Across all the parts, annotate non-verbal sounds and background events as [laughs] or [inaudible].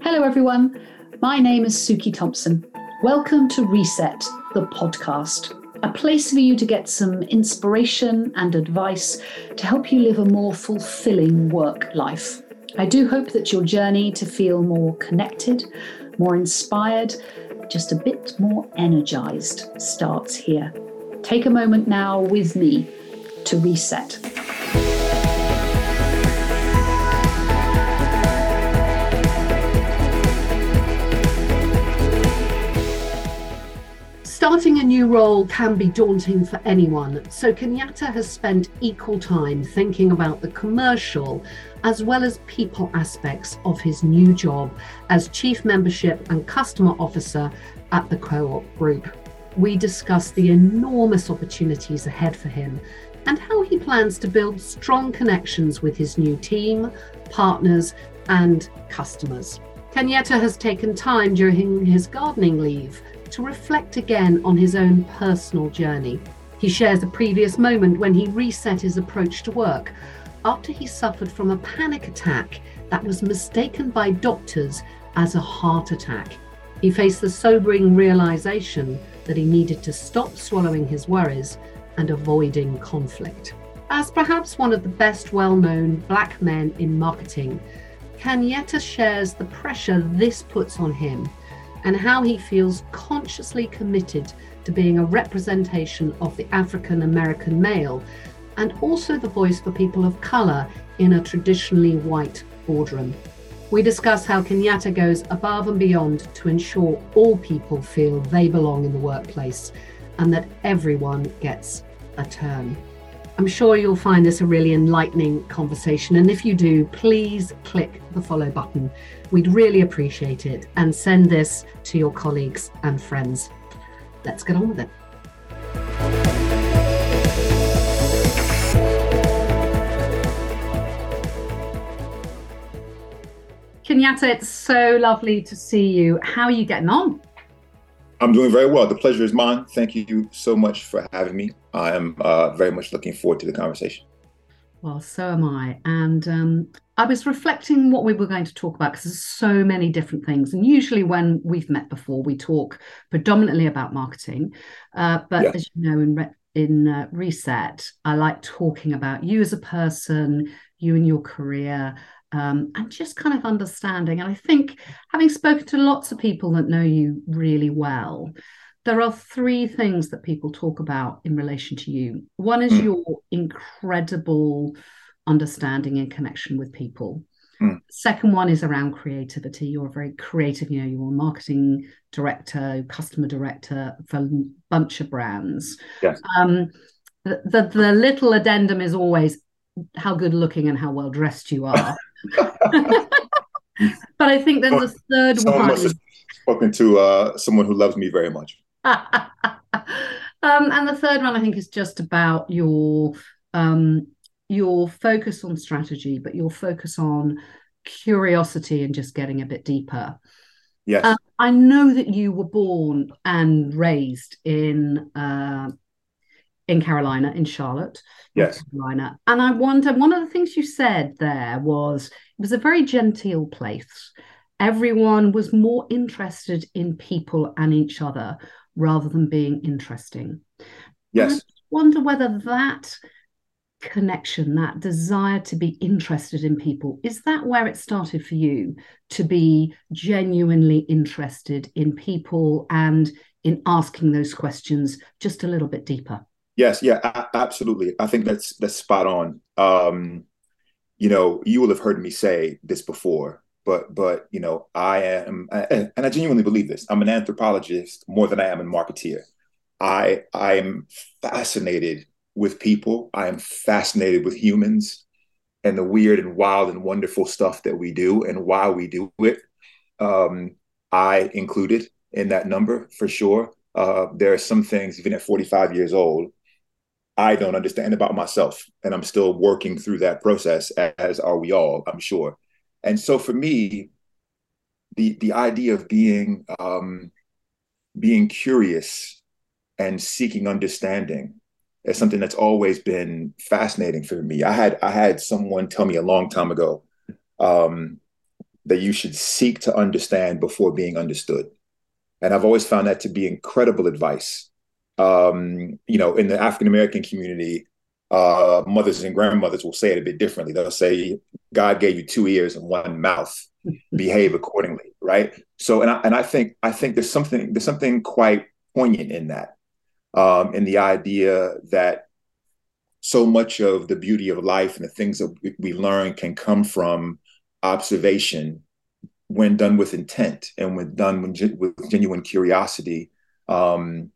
Hello, everyone. My name is Suki Thompson. Welcome to Reset, the podcast, a place for you to get some inspiration and advice to help you live a more fulfilling work life. I do hope that your journey to feel more connected, more inspired, just a bit more energized starts here. Take a moment now with me to reset. Starting a new role can be daunting for anyone, so Kenyatta has spent equal time thinking about the commercial as well as people aspects of his new job as Chief Membership and Customer Officer at the Co op Group. We discuss the enormous opportunities ahead for him and how he plans to build strong connections with his new team, partners, and customers. Kenyatta has taken time during his gardening leave to reflect again on his own personal journey. He shares a previous moment when he reset his approach to work after he suffered from a panic attack that was mistaken by doctors as a heart attack. He faced the sobering realization that he needed to stop swallowing his worries and avoiding conflict. As perhaps one of the best well known black men in marketing, Kenyatta shares the pressure this puts on him and how he feels consciously committed to being a representation of the African American male and also the voice for people of colour in a traditionally white boardroom. We discuss how Kenyatta goes above and beyond to ensure all people feel they belong in the workplace and that everyone gets a turn. I'm sure you'll find this a really enlightening conversation. And if you do, please click the follow button. We'd really appreciate it and send this to your colleagues and friends. Let's get on with it. Kenyatta, it's so lovely to see you. How are you getting on? I'm doing very well. The pleasure is mine. Thank you so much for having me. I am uh, very much looking forward to the conversation. Well, so am I. And um, I was reflecting what we were going to talk about because there's so many different things. And usually, when we've met before, we talk predominantly about marketing. Uh, but yeah. as you know, in re- in uh, Reset, I like talking about you as a person, you and your career, um, and just kind of understanding. And I think, having spoken to lots of people that know you really well, there are three things that people talk about in relation to you. One is mm. your incredible understanding and connection with people. Mm. Second one is around creativity. You're a very creative. You know, you're a marketing director, customer director for a bunch of brands. Yes. Um, the, the, the little addendum is always how good looking and how well dressed you are. [laughs] but I think then the third Someone one. Must have spoken to uh, someone who loves me very much. [laughs] um, and the third one, I think, is just about your um, your focus on strategy, but your focus on curiosity and just getting a bit deeper. Yes. Uh, I know that you were born and raised in uh, in Carolina, in Charlotte, yes, Carolina. And I wonder, one of the things you said there was it was a very genteel place. Everyone was more interested in people and each other rather than being interesting. Yes. I wonder whether that connection, that desire to be interested in people, is that where it started for you to be genuinely interested in people and in asking those questions just a little bit deeper? Yes, yeah, a- absolutely. I think that's that's spot on. Um, you know, you will have heard me say this before, but but you know, I am, and I genuinely believe this. I'm an anthropologist more than I am a marketeer. I I am fascinated with people. I am fascinated with humans and the weird and wild and wonderful stuff that we do and why we do it. Um, I included in that number for sure. Uh, there are some things, even at 45 years old, I don't understand about myself. And I'm still working through that process, as are we all, I'm sure. And so for me, the the idea of being um, being curious and seeking understanding is something that's always been fascinating for me. I had I had someone tell me a long time ago um, that you should seek to understand before being understood, and I've always found that to be incredible advice. Um, you know, in the African American community, uh, mothers and grandmothers will say it a bit differently. They'll say, "God gave you two ears and one mouth. [laughs] Behave accordingly." Right. So, and I and I think I think there's something there's something quite poignant in that um, and the idea that so much of the beauty of life and the things that we learn can come from observation when done with intent and when done with genuine curiosity um,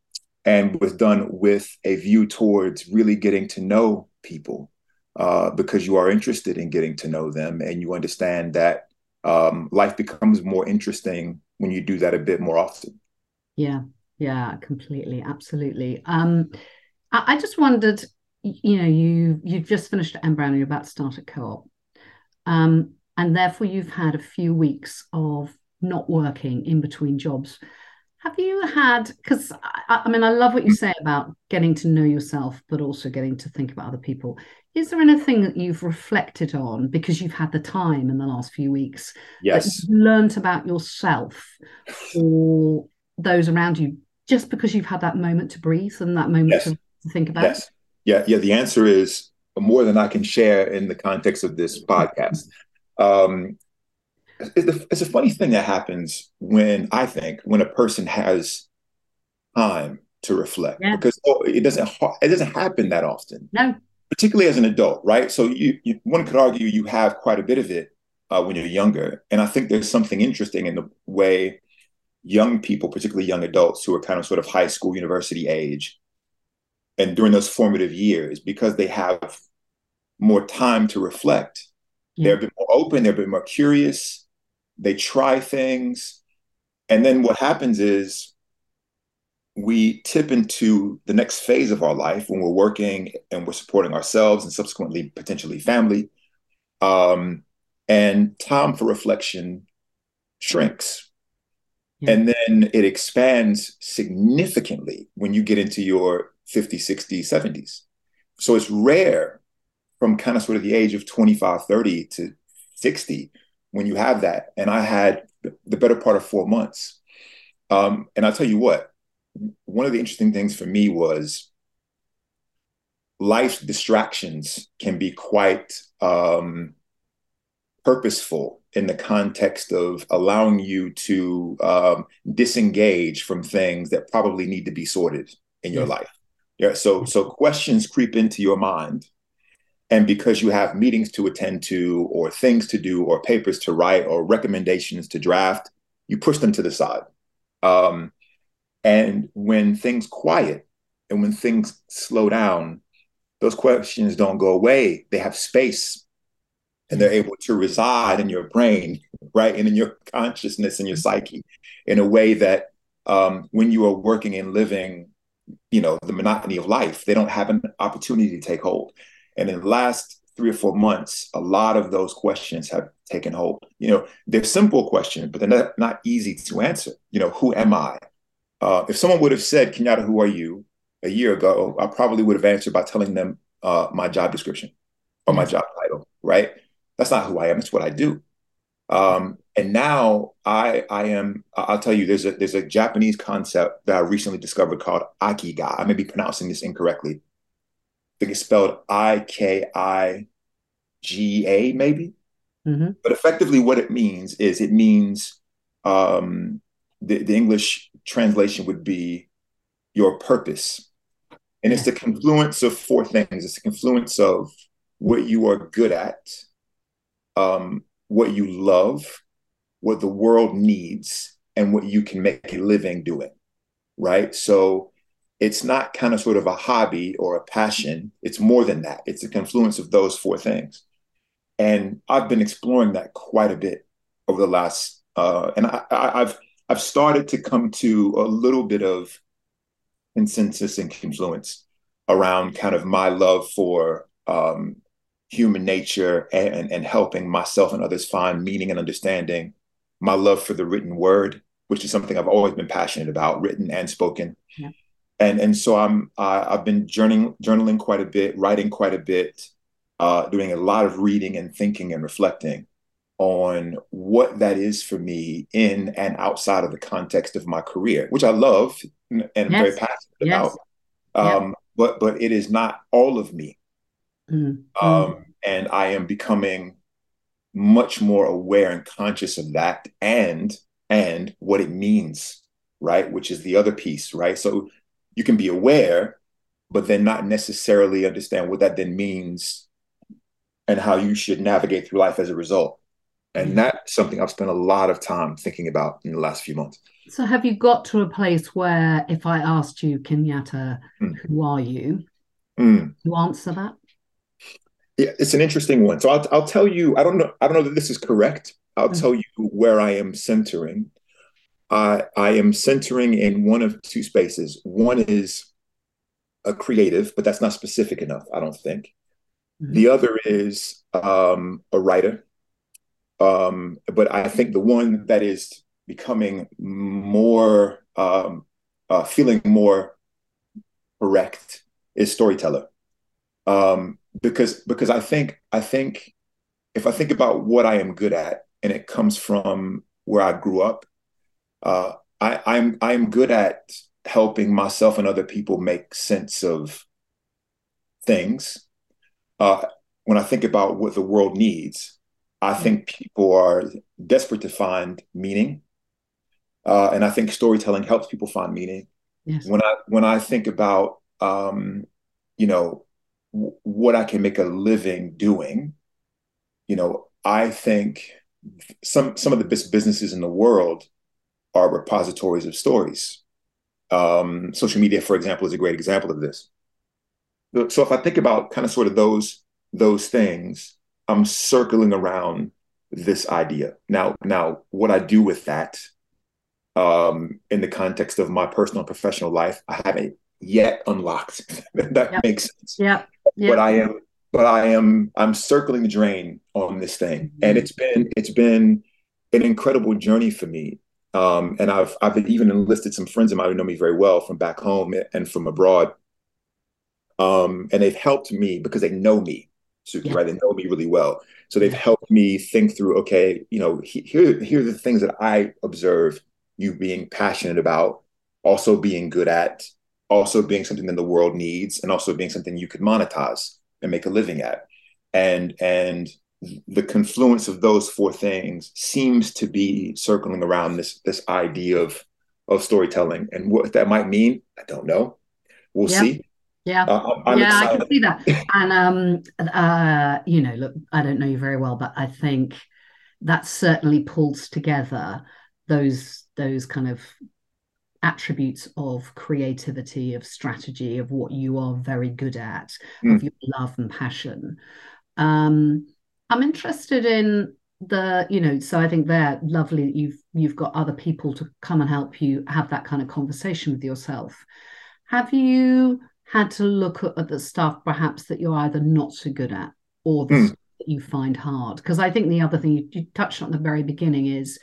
and was done with a view towards really getting to know people uh, because you are interested in getting to know them and you understand that um, life becomes more interesting when you do that a bit more often. Yeah, yeah, completely, absolutely. Um, I, I just wondered, you know, you you've just finished at M and you're about to start at Co-op, um, and therefore you've had a few weeks of not working in between jobs. Have you had? Because I, I mean, I love what you say about getting to know yourself, but also getting to think about other people. Is there anything that you've reflected on because you've had the time in the last few weeks? Yes. Learned about yourself or those around you just because you've had that moment to breathe and that moment yes. to, to, think about yes. Yeah, yeah. The answer is more than I can share in the context of this podcast. Um, it's, a, it's a funny thing that happens when I think when a person has time to reflect yeah. because oh, it doesn't it doesn't happen that often. No, particularly as an adult, right? So you, you one could argue you have quite a bit of it uh, when you're younger, and I think there's something interesting in the way young people, particularly young adults who are kind of sort of high school, university age, and during those formative years, because they have more time to reflect, yeah. they're a bit more open, they're a bit more curious, they try things. And then what happens is we tip into the next phase of our life when we're working and we're supporting ourselves and subsequently potentially family. Um, and time for reflection shrinks and then it expands significantly when you get into your 50s, 60s, 70s. So it's rare from kind of sort of the age of 25, 30 to 60 when you have that. And I had the better part of four months. Um, and I'll tell you what, one of the interesting things for me was life's distractions can be quite um, purposeful in the context of allowing you to um, disengage from things that probably need to be sorted in your life. Yeah. So so questions creep into your mind, and because you have meetings to attend to, or things to do, or papers to write, or recommendations to draft, you push them to the side. Um, and when things quiet and when things slow down, those questions don't go away. They have space and they're able to reside in your brain, right, and in your [laughs] consciousness and your psyche in a way that um, when you are working and living, you know, the monotony of life, they don't have an opportunity to take hold. And in the last three or four months, a lot of those questions have taken hold. You know, they're simple questions, but they're not, not easy to answer. You know, who am I? Uh, if someone would have said, Kenyatta, who are you? a year ago, I probably would have answered by telling them uh, my job description or my job title, right? That's not who I am. It's what I do. Um, and now I I am. I'll tell you. There's a there's a Japanese concept that I recently discovered called Ikigai. I may be pronouncing this incorrectly. Think it's spelled I K I G A maybe. Mm-hmm. But effectively, what it means is it means um, the, the English translation would be your purpose. And it's the confluence of four things. It's the confluence of what you are good at, um, what you love, what the world needs, and what you can make a living doing. Right. So it's not kind of sort of a hobby or a passion. It's more than that. It's a confluence of those four things. And I've been exploring that quite a bit over the last, uh, and I, have I've started to come to a little bit of consensus and confluence around kind of my love for um, human nature and, and helping myself and others find meaning and understanding, my love for the written word, which is something I've always been passionate about, written and spoken. Yeah. And and so I'm I've been journaling journaling quite a bit, writing quite a bit, uh, doing a lot of reading and thinking and reflecting on what that is for me in and outside of the context of my career, which I love and yes. very passionate yes. about. Um, yeah. But but it is not all of me, mm-hmm. um, and I am becoming much more aware and conscious of that, and and what it means, right? Which is the other piece, right? So you can be aware, but then not necessarily understand what that then means and how you should navigate through life as a result. And mm-hmm. that's something I've spent a lot of time thinking about in the last few months. So, have you got to a place where, if I asked you, Kenyatta, mm. who are you? Mm. You answer that. Yeah, it's an interesting one. So I'll I'll tell you. I don't know. I don't know that this is correct. I'll mm. tell you where I am centering. I I am centering in one of two spaces. One is a creative, but that's not specific enough. I don't think. Mm. The other is um, a writer um, but I think the one that is becoming more, um, uh, feeling more correct is storyteller. Um, because because I think I think if I think about what I am good at, and it comes from where I grew up, uh, I, I'm I'm good at helping myself and other people make sense of things. Uh, when I think about what the world needs, I think people are desperate to find meaning, uh, and I think storytelling helps people find meaning. Yes. When I when I think about um, you know w- what I can make a living doing, you know, I think some some of the best businesses in the world are repositories of stories. Um, social media, for example, is a great example of this. So if I think about kind of sort of those those things, I'm circling around this idea. Now, now what I do with that um, in the context of my personal and professional life, I haven't yet unlocked. [laughs] that yep. makes sense. Yeah. Yep. But I am, but I am, I'm circling the drain on this thing, mm-hmm. and it's been, it's been an incredible journey for me. Um, and I've, I've even enlisted some friends of mine who know me very well from back home and from abroad. Um, and they've helped me because they know me Suki, yeah. right? They know me really well. So they've helped me think through, okay, you know, here, here are the things that I observe you being passionate about, also being good at, also being something that the world needs, and also being something you could monetize and make a living at. And and the confluence of those four things seems to be circling around this this idea of of storytelling. And what that might mean, I don't know. We'll see. Yeah, uh, yeah, excited. I can see that. And um, uh, you know, look, I don't know you very well, but I think that certainly pulls together those those kind of attributes of creativity, of strategy, of what you are very good at, mm. of your love and passion. Um, I'm interested in the, you know, so I think they're lovely that you've you've got other people to come and help you have that kind of conversation with yourself. Have you had to look at, at the stuff perhaps that you're either not so good at or the mm. that you find hard. Because I think the other thing you, you, touched on at the very beginning is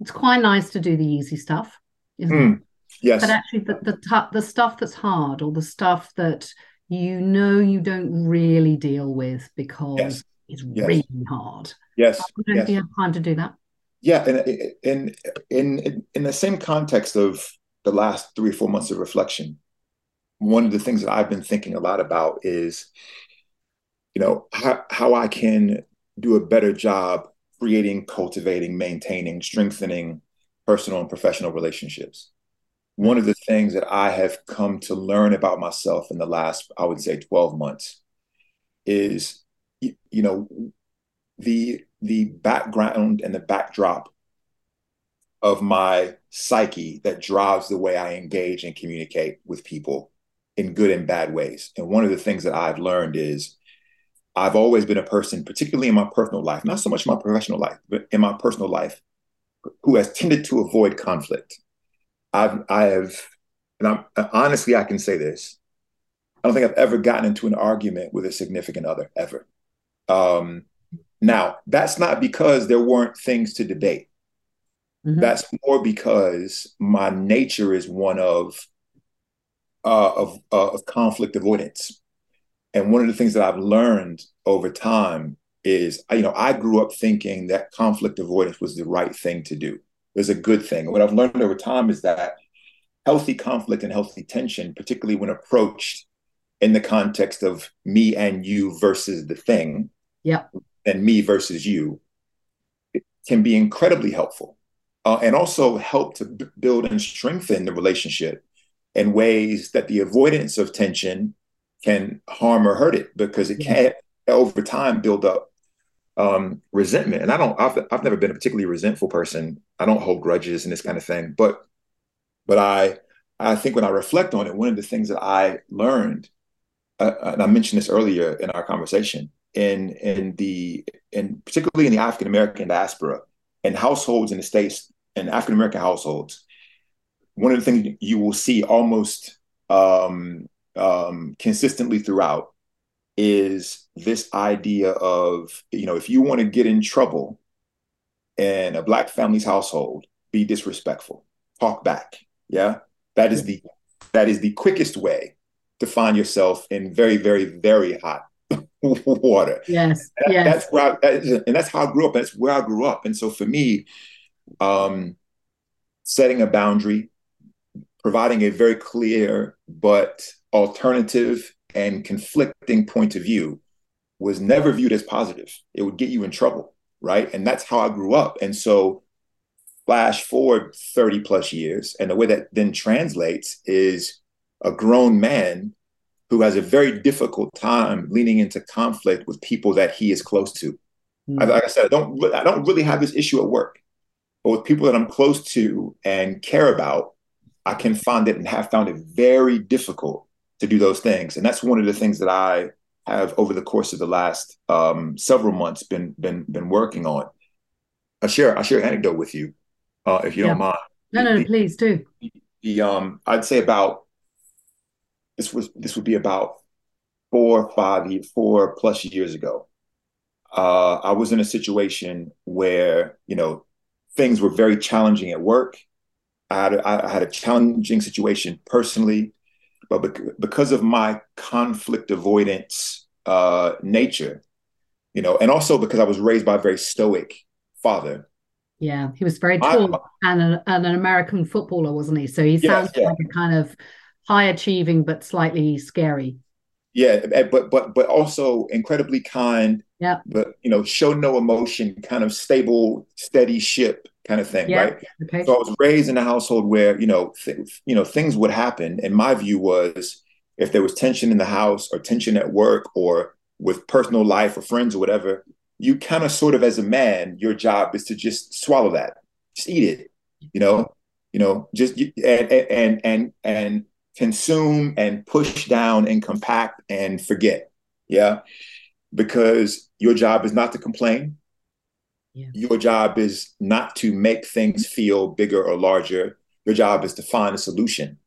it's quite nice to do the easy stuff, isn't mm. it? Yes. But actually, the, the the stuff that's hard or the stuff that you know you don't really deal with because yes. It's yes. really hard. Yes. don't yes. you have time to do that? Yeah, and in in in in the same context of the last three or four months of reflection, one of the things that I've been thinking a lot about is, you know, how, how I can do a better job creating, cultivating, maintaining, strengthening personal and professional relationships. One of the things that I have come to learn about myself in the last, I would say, 12 months is, you, you know, the the background and the backdrop of my psyche that drives the way I engage and communicate with people in good and bad ways. And one of the things that I've learned is I've always been a person, particularly in my personal life, not so much my professional life, but in my personal life, who has tended to avoid conflict. I've, I have, and I'm honestly, I can say this. I don't think I've ever gotten into an argument with a significant other ever. Um, now, that's not because there weren't things to debate. Mm-hmm. That's more because my nature is one of uh, of uh, of conflict avoidance. And one of the things that I've learned over time is, you know, I grew up thinking that conflict avoidance was the right thing to do. It was a good thing. what I've learned over time is that healthy conflict and healthy tension, particularly when approached in the context of me and you versus the thing, yeah, and me versus you, can be incredibly helpful, uh, and also help to b- build and strengthen the relationship in ways that the avoidance of tension can harm or hurt it because it can over time build up um, resentment. And I don't, I've, I've never been a particularly resentful person. I don't hold grudges and this kind of thing. But, but I, I think when I reflect on it, one of the things that I learned, uh, and I mentioned this earlier in our conversation, in in the in particularly in the African American diaspora and households in the states and African American households, one of the things you will see almost um, um, consistently throughout is this idea of you know if you want to get in trouble in a black family's household be disrespectful. Talk back. Yeah? That is the that is the quickest way to find yourself in very very very hot [laughs] water yes, that, yes. that's where I, and that's how i grew up that's where i grew up and so for me um setting a boundary providing a very clear but alternative and conflicting point of view was never viewed as positive. It would get you in trouble, right? And that's how I grew up. And so, flash forward 30 plus years, and the way that then translates is a grown man who has a very difficult time leaning into conflict with people that he is close to. Mm. Like I said, I don't I don't really have this issue at work, but with people that I'm close to and care about, I can find it and have found it very difficult to do those things. And that's one of the things that I have over the course of the last um, several months been been been working on. I share I share an anecdote with you, uh, if you yeah. don't mind. No, no, the, please do. The um, I'd say about this was this would be about four, five, four plus years ago. Uh, I was in a situation where you know things were very challenging at work. I had a, I had a challenging situation personally but because of my conflict avoidance uh, nature, you know, and also because I was raised by a very stoic father. Yeah, he was very tall I, and, an, and an American footballer, wasn't he? So he sounds yeah. like a kind of high achieving but slightly scary. Yeah, eh, but but but also incredibly kind. Yeah. But you know, show no emotion, kind of stable, steady ship kind of thing, yeah. right? Okay. So I was raised in a household where you know, th- you know, things would happen, and my view was if there was tension in the house or tension at work or with personal life or friends or whatever, you kind of sort of as a man, your job is to just swallow that, just eat it, you know, you know, just and and and and consume and push down and compact and forget, yeah, because your job is not to complain yeah. Your job is not to make things feel bigger or larger. Your job is to find a solution.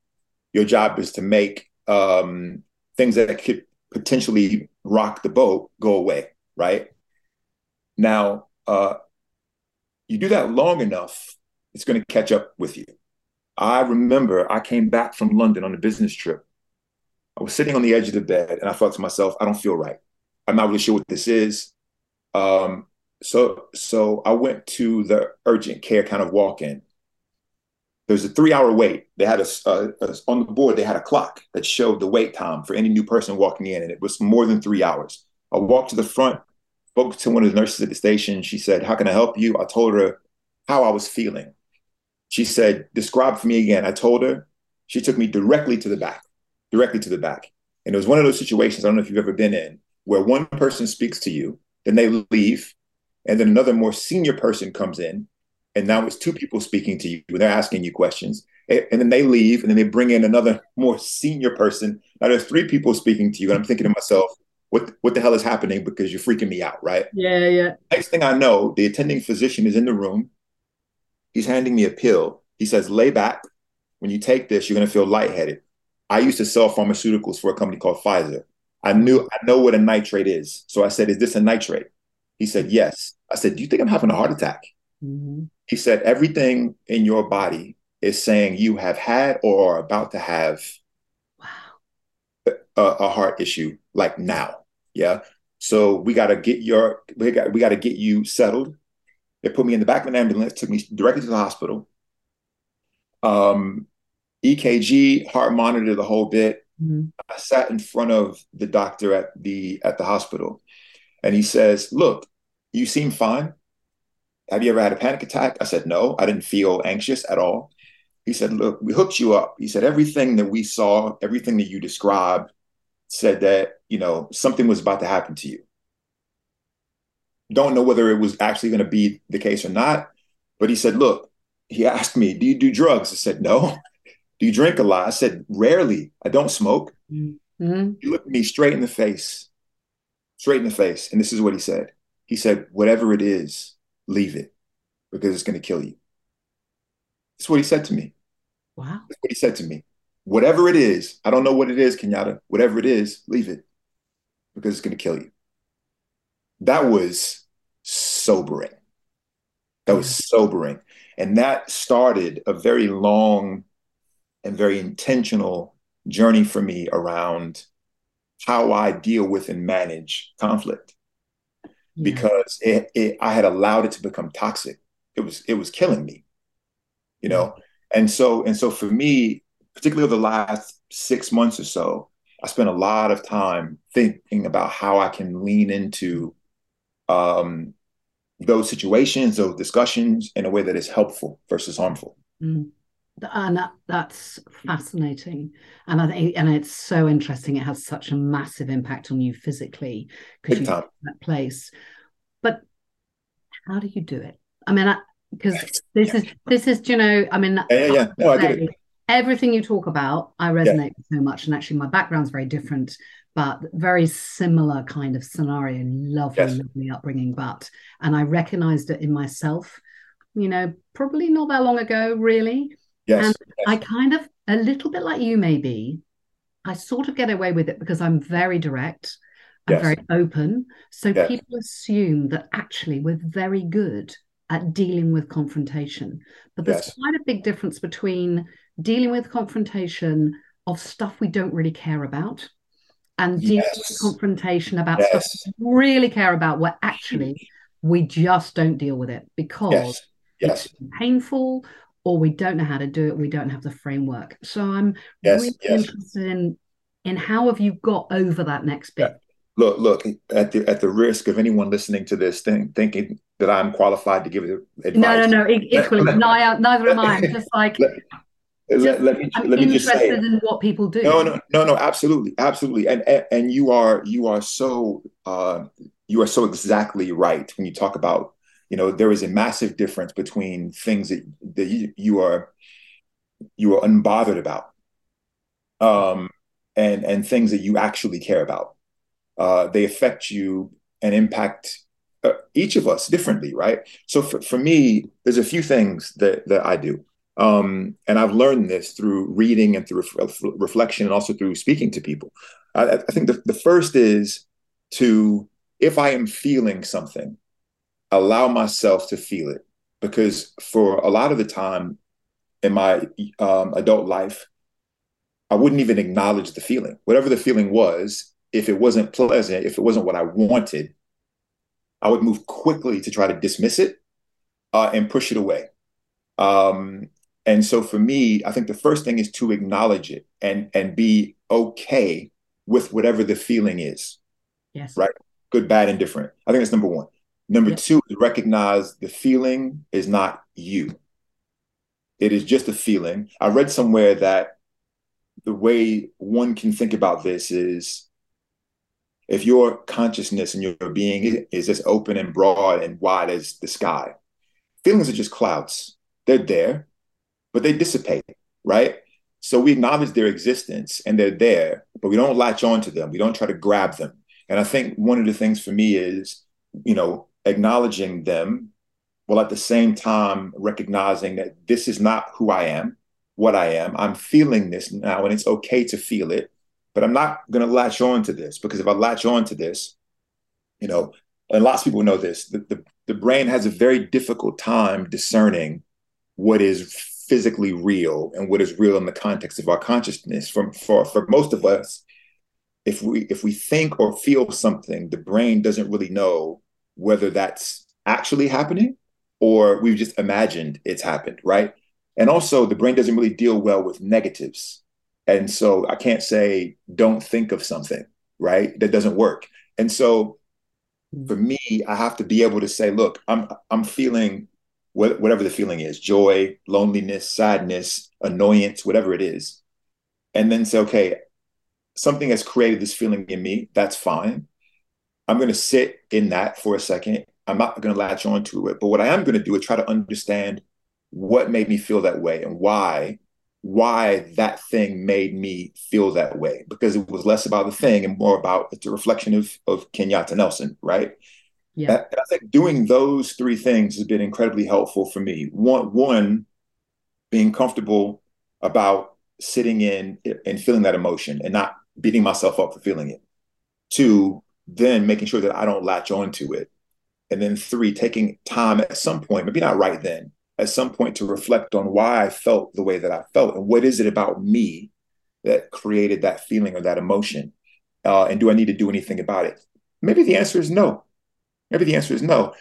Your job is to make um, things that could potentially rock the boat go away, right? Now, uh, you do that long enough, it's going to catch up with you. I remember I came back from London on a business trip. I was sitting on the edge of the bed and I thought to myself, I don't feel right. I'm not really sure what this is. Um, so so I went to the urgent care kind of walk in. There's a three hour wait. They had a, a, a, on the board. They had a clock that showed the wait time for any new person walking in, and it was more than three hours. I walked to the front, spoke to one of the nurses at the station. She said, "How can I help you?" I told her how I was feeling. She said, "Describe for me again." I told her. She took me directly to the back, directly to the back, and it was one of those situations. I don't know if you've ever been in where one person speaks to you, then they leave, and then another more senior person comes in and now it's two people speaking to you and they're asking you questions and then they leave and then they bring in another more senior person now there's three people speaking to you and i'm thinking to myself what what the hell is happening because you're freaking me out right yeah yeah next thing i know the attending physician is in the room he's handing me a pill he says lay back when you take this you're going to feel lightheaded i used to sell pharmaceuticals for a company called pfizer i knew i know what a nitrate is so i said is this a nitrate he said, Yes. I said, Do you think I'm having a heart attack? Mm-hmm. He said, Everything in your body is saying you have had or are about to have wow. a, a heart issue like now. Yeah. So we got to get your we got we got to get you settled. They put me in the back of an ambulance, took me directly to the hospital. Um, EKG, heart monitor, the whole bit. Mm-hmm. I sat in front of the doctor at the at the hospital, and he says, "Look, you seem fine. Have you ever had a panic attack?" I said, "No, I didn't feel anxious at all." He said, "Look, we hooked you up." He said, "Everything that we saw, everything that you described, said that you know something was about to happen to you. Don't know whether it was actually going to be the case or not, but he said, look." He asked me, "Do you do drugs?" I said, "No." [laughs] Do you drink a lot? I said, Rarely. I don't smoke. Mm-hmm. He looked me straight in the face, straight in the face. And this is what he said. He said, Whatever it is, leave it because it's going to kill you. That's what he said to me. Wow. That's what he said to me. Whatever it is, I don't know what it is, Kenyatta. Whatever it is, leave it because it's going to kill you. That was sobering. That was mm-hmm. sobering. And that started a very long and very intentional journey for me around how I deal with and manage conflict because it, it, I had allowed it to become toxic. It was it was killing me, you know. Mm-hmm. And so and so for me, particularly over the last six months or so, I spent a lot of time thinking about how I can lean into um, those situations, those discussions in a way that is helpful versus harmful. Mm and that, that's fascinating and i think and it's so interesting it has such a massive impact on you physically because you're in that place but how do you do it i mean because this is this is you know i mean yeah, yeah, yeah. No, I get it. everything you talk about i resonate yeah. so much and actually my background's very different but very similar kind of scenario lovely yes. lovely upbringing but and i recognized it in myself you know probably not that long ago really Yes, and yes. I kind of, a little bit like you, maybe, I sort of get away with it because I'm very direct. I'm yes. very open. So yes. people assume that actually we're very good at dealing with confrontation. But there's yes. quite a big difference between dealing with confrontation of stuff we don't really care about and dealing with confrontation about stuff we really care about where actually we just don't deal with it because yes. it's painful or we don't know how to do it we don't have the framework. So i'm yes, really yes. interested in in how have you got over that next bit? Look look at the at the risk of anyone listening to this thing thinking that i'm qualified to give it advice no no no equally [laughs] neither, neither am i. Just like just, let, let, me I'm let me just say in what people do. No no no no absolutely absolutely. And and, and you are you are so uh, you are so exactly right when you talk about you know there is a massive difference between things that, that you, you are you are unbothered about um, and and things that you actually care about. Uh, they affect you and impact uh, each of us differently right? So for, for me there's a few things that that i do um, and i've learned this through reading and through ref- reflection and also through speaking to people i, I think the, the first is to if i am feeling something allow myself to feel it because for a lot of the time in my um, adult life, I wouldn't even acknowledge the feeling. Whatever the feeling was, if it wasn't pleasant, if it wasn't what I wanted, I would move quickly to try to dismiss it uh, and push it away. Um, and so for me, I think the first thing is to acknowledge it and and be okay with whatever the feeling is. Yes. Right. Good, bad, and different. I think that's number one. Number two is recognize the feeling is not you. It is just a feeling. I read somewhere that the way one can think about this is if your consciousness and your being is as open and broad and wide as the sky, feelings are just clouds. They're there, but they dissipate, right? So we acknowledge their existence and they're there, but we don't latch on to them. We don't try to grab them. And I think one of the things for me is, you know, acknowledging them while at the same time recognizing that this is not who I am, what I am. I'm feeling this now, and it's okay to feel it, but I'm not going to latch on to this because if I latch on to this, you know, and lots of people know this, the, the, the brain has a very difficult time discerning what is physically real and what is real in the context of our consciousness. For, for, for most of us, if we if we think or feel something, the brain doesn't really know whether that's actually happening or we've just imagined it's happened, right? And also, the brain doesn't really deal well with negatives. And so I can't say, don't think of something, right? That doesn't work. And so for me, I have to be able to say, look, I'm I'm feeling whatever the feeling is, joy, loneliness, sadness, annoyance, whatever it is. And then say, okay, something has created this feeling in me. That's fine. I'm going to sit in that for a second. I'm not going to latch on to it. But what I am going to do is try to understand what made me feel that way and why why that thing made me feel that way because it was less about the thing and more about it's a reflection of of Kenyatta Nelson, right? Yeah. And I think doing those three things has been incredibly helpful for me. One, one being comfortable about sitting in and feeling that emotion and not beating myself up for feeling it. Two, then making sure that I don't latch onto it. And then three, taking time at some point, maybe not right then, at some point to reflect on why I felt the way that I felt and what is it about me that created that feeling or that emotion? Uh, and do I need to do anything about it? Maybe the answer is no. Maybe the answer is no.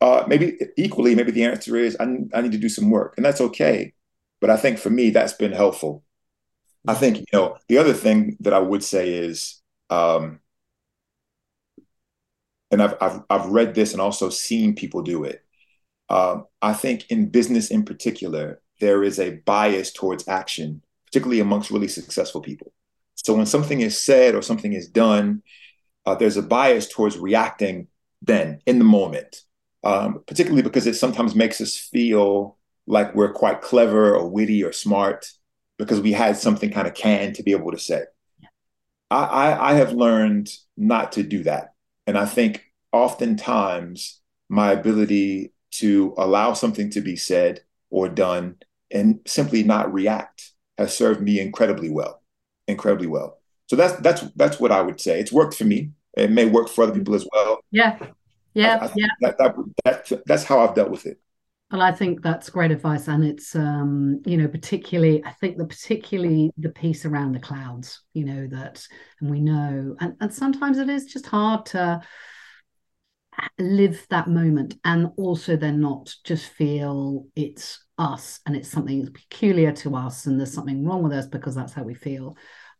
Uh, maybe equally, maybe the answer is I, I need to do some work, and that's okay. But I think for me, that's been helpful. I think you know the other thing that I would say is, um, and I've, I've I've read this and also seen people do it. Um, I think in business in particular, there is a bias towards action, particularly amongst really successful people. So when something is said or something is done, uh, there's a bias towards reacting then in the moment, um, particularly because it sometimes makes us feel like we're quite clever or witty or smart because we had something kind of canned to be able to say. I, I, I have learned not to do that. And I think oftentimes my ability to allow something to be said or done and simply not react has served me incredibly well, incredibly well. So that's that's that's what I would say. It's worked for me. It may work for other people as well. Yeah, yeah, I, I yeah. That, that, that, that's how I've dealt with it. Well, I think that's great advice, and it's um, you know particularly I think the particularly the piece around the clouds, you know that, and we know, and and sometimes it is just hard to live that moment and also then not just feel it's us and it's something peculiar to us and there's something wrong with us because that's how we feel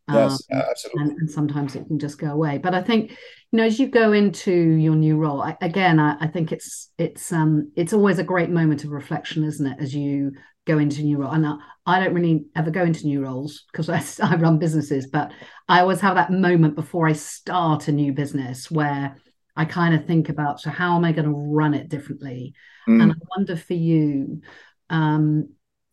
yes um, absolutely and, and, sometimes it can just go away but i think you know as you go into your new role I, again I, I, think it's it's um it's always a great moment of reflection isn't it as you go into new role and I, I don't really ever go into new roles because [laughs] I, I run businesses but i always have that moment before i start a new business where I kind of think about so how am I going to run it differently? Mm. And I wonder for you, um,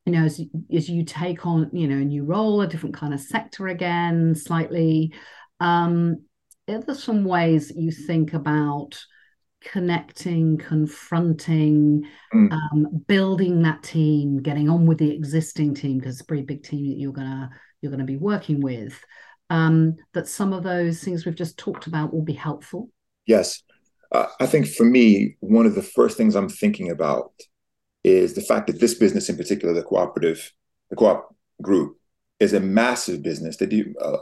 you know, as, as you take on, you know, a new role, a different kind of sector again, slightly, um, are there some ways you think about connecting, confronting, mm. um, building that team, getting on with the existing team because it's a pretty big team that you're gonna you're gonna be working with. Um, that some of those things we've just talked about will be helpful. Yes. Uh, I think for me, one of the first things I'm thinking about is the fact that this business in particular, the cooperative, the co-op group, is a massive business. They do uh,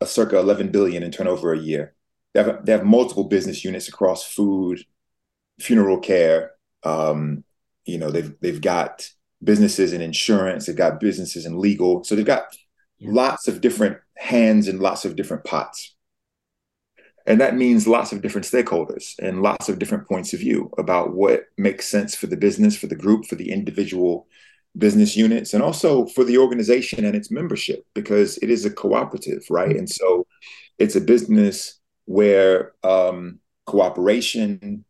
a circa 11 billion in turnover a year. They have, they have multiple business units across food, funeral care. Um, you know, they've they've got businesses in insurance. They've got businesses in legal. So they've got yeah. lots of different hands and lots of different pots. And that means lots of different stakeholders and lots of different points of view about what makes sense for the business, for the group, for the individual business units, and also for the organization and its membership, because it is a cooperative, right? And so it's a business where um, cooperation,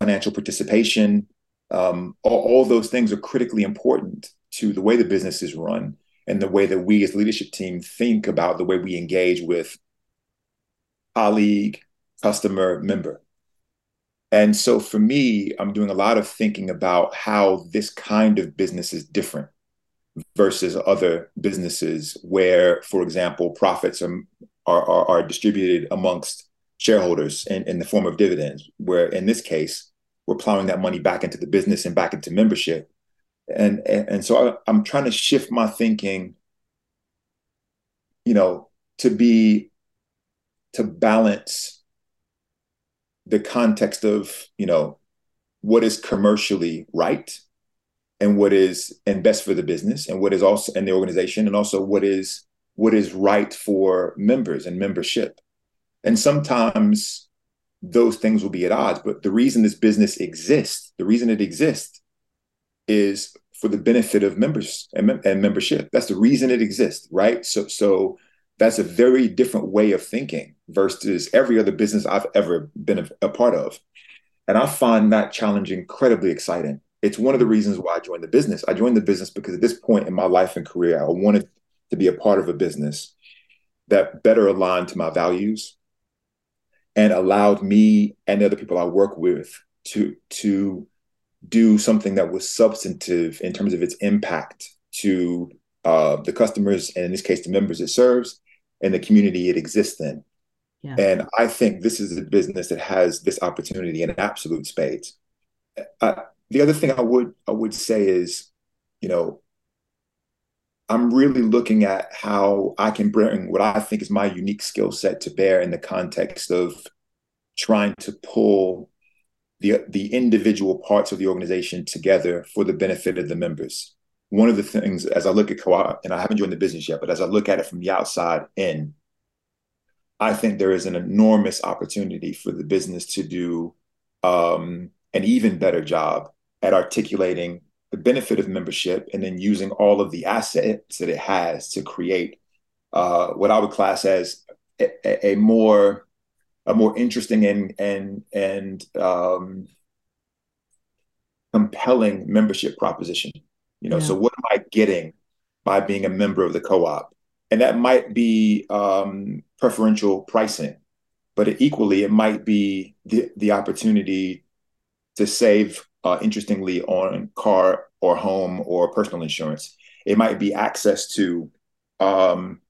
financial participation, um, all, all those things are critically important to the way the business is run and the way that we as leadership team think about the way we engage with colleague, customer, member. And so for me, I'm doing a lot of thinking about how this kind of business is different versus other businesses where, for example, profits are, are, are distributed amongst shareholders in, in the form of dividends, where in this case, we're plowing that money back into the business and back into membership. And, and, and so I, I'm trying to shift my thinking, you know, to be to balance the context of you know what is commercially right and what is and best for the business and what is also and the organization and also what is what is right for members and membership. And sometimes those things will be at odds but the reason this business exists the reason it exists is for the benefit of members and, and membership. That's the reason it exists right? So so that's a very different way of thinking versus every other business i've ever been a, a part of and i find that challenge incredibly exciting it's one of the reasons why I joined the business. I joined the business because at this point in my life and career, I wanted to be a part of a business that better aligned to my values and allowed me and the other people I work with to to do something that was substantive in terms of its impact to uh, the customers and in this case the members it serves and the community it exists in. Yeah. And I think this is a business that has this opportunity in absolute spades. I, the other thing I would I would say is, you know, I'm really looking at how I can bring what I think is my unique skill set to bear in the context of trying to pull the the individual parts of the organization together for the benefit of the members. One of the things as I look at co-op, and I haven't joined the business yet, but as I look at it from the outside in, I think there is an enormous opportunity for the business to do um, an even better job at articulating the benefit of membership and then using all of the assets that it has to create uh, what I would class as a, a, more a more interesting and and and um, compelling membership proposition. You know, yeah. so what am I getting by being a member of the co-op? And that might be um, preferential pricing, but it, equally it might be the the opportunity to save uh, interestingly, on car or home or personal insurance. It might be access to um,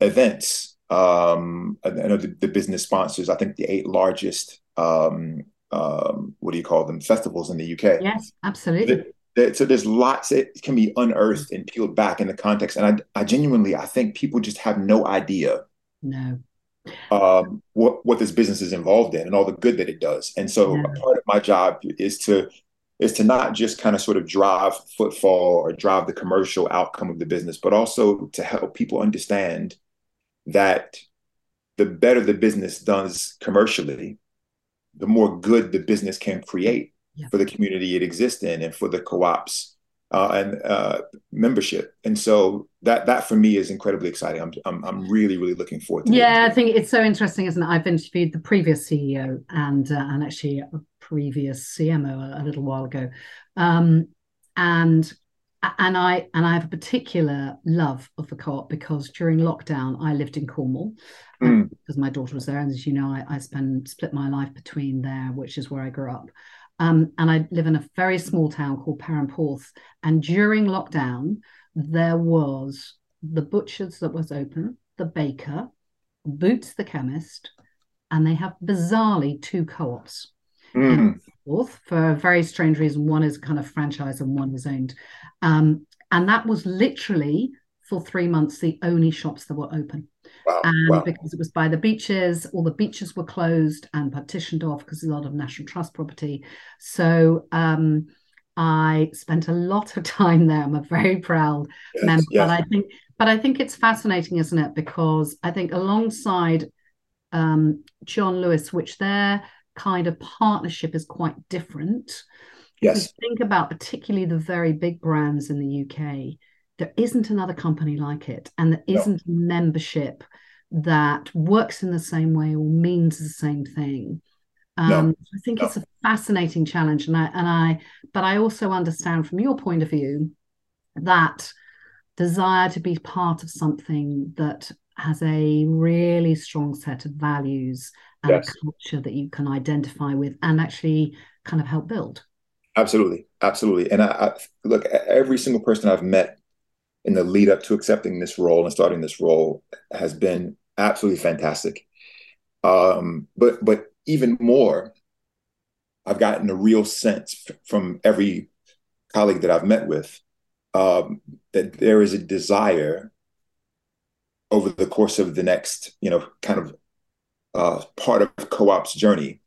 events. Um, I know the, the, business sponsors, I think the eight largest, um, um what do you call them, festivals in the UK. Yes, absolutely. The, the, so there's lots that can be unearthed and peeled back in the context. And I, I genuinely, I think people just have no idea. No um, what what this business is involved in and all the good that it does. And so yeah. part of my job is to is to not just kind of sort of drive footfall or drive the commercial outcome of the business, but also to help people understand that the better the business does commercially, the more good the business can create yeah. for the community it exists in and for the co-ops uh, and uh, membership. And so that that for me is incredibly exciting. I'm I'm, I'm really really looking forward to. Yeah, I think it's so interesting, isn't it? I've interviewed the previous CEO and uh, and actually a previous CMO a, a little while ago, um, and and I and I have a particular love of the co-op because during lockdown I lived in Cornwall mm. because my daughter was there, and as you know, I, I spend split my life between there, which is where I grew up. Um, and I live in a very small town called Perranporth. And during lockdown, there was the butcher's that was open, the baker, Boots the chemist, and they have bizarrely two co-ops. Mm. for a very strange reason. One is kind of franchise and one is owned. Um, and that was literally for three months the only shops that were open. Wow. And wow. because it was by the beaches, all the beaches were closed and partitioned off because a lot of National Trust property. So um, I spent a lot of [laughs] time there. I'm a very proud yes, member. Yes. But I think but I think it's fascinating, isn't it? Because I think alongside um, John Lewis, which their kind of partnership is quite different. Yes. think about particularly the very big brands in the UK, there isn't another company like it, and there isn't no. membership that works in the same way or means the same thing. Um, no. I think no. it's a fascinating challenge, and I and I, but I also understand from your point of view that desire to be part of something that has a really strong set of values and yes. a culture that you can identify with and actually kind of help build. Absolutely, absolutely. And I, I look, every single person I've met in the lead up to accepting this role and starting this role has been absolutely fantastic. Um, but but even more, I've gotten a real sense from every colleague that I've met with um, that there is a desire over the course of the next, you know, kind of uh, part of co-op's journey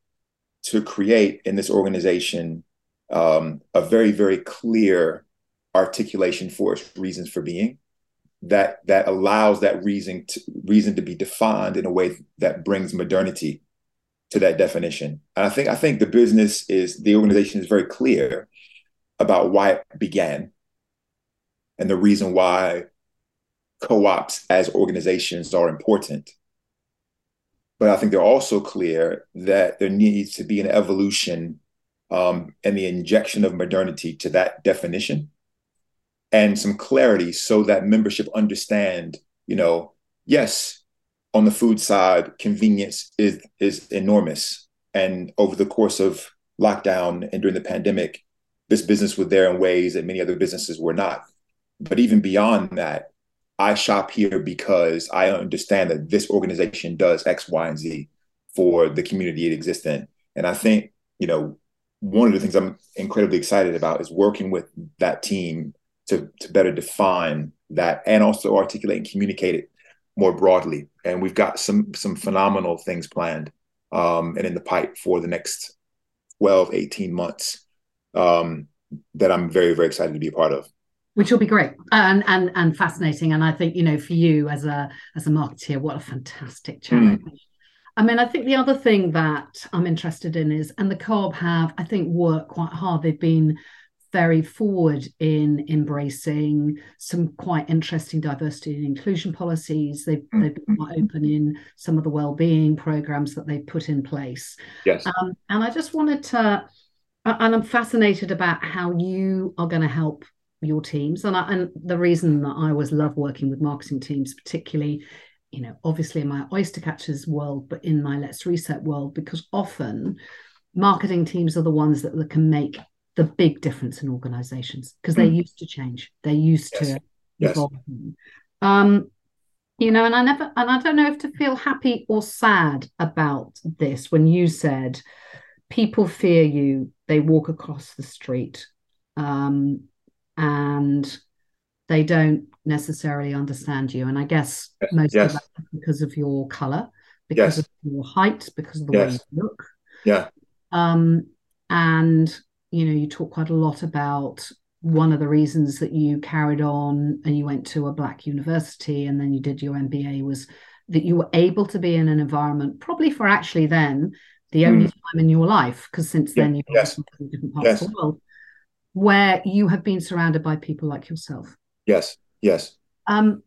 to create in this organization um, a very very clear articulation for its reasons for being that that allows that reason to reason to be defined in a way that brings modernity to that definition. And I think I think the business is the organization is very clear about why it began and the reason why co-ops as organizations are important. But I think they're also clear that there needs to be an evolution um, and the injection of modernity to that definition and some clarity so that membership understand, you know, yes, on the food side, convenience is is enormous. And over the course of lockdown and during the pandemic, this business was there in ways that many other businesses were not. But even beyond that, I shop here because I understand that this organization does X, Y, and Z for the community it exists in. And I think, you know, one of the things I'm incredibly excited about is working with that team to, to better define that and also articulate and communicate it more broadly. And we've got some some phenomenal things planned um, and in the pipe for the next 12, 18 months um, that I'm very, very excited to be a part of. Which will be great and and and fascinating. And I think, you know, for you as a as a marketeer, what a fantastic challenge. Mm. I mean, I think the other thing that I'm interested in is, and the co-op have, I think, worked quite hard. They've been very forward in embracing some quite interesting diversity and inclusion policies. They've, mm-hmm. they've been quite open in some of the well-being programs that they've put in place. Yes. Um, and I just wanted to, and I'm fascinated about how you are going to help your teams. And, I, and the reason that I always love working with marketing teams, particularly, you know, obviously in my Oystercatchers world, but in my Let's Reset world, because often marketing teams are the ones that, that can make the big difference in organizations because they're mm. used to change they're used yes. to yes. um you know and i never and i don't know if to feel happy or sad about this when you said people fear you they walk across the street um and they don't necessarily understand you and i guess most yes. of that because of your color because of your height because of the way you look yeah um and you know, you talk quite a lot about one of the reasons that you carried on and you went to a black university and then you did your MBA was that you were able to be in an environment, probably for actually then the only mm. time in your life, because since then you've yes. in different parts yes. of the world, where you have been surrounded by people like yourself. Yes, yes. Um,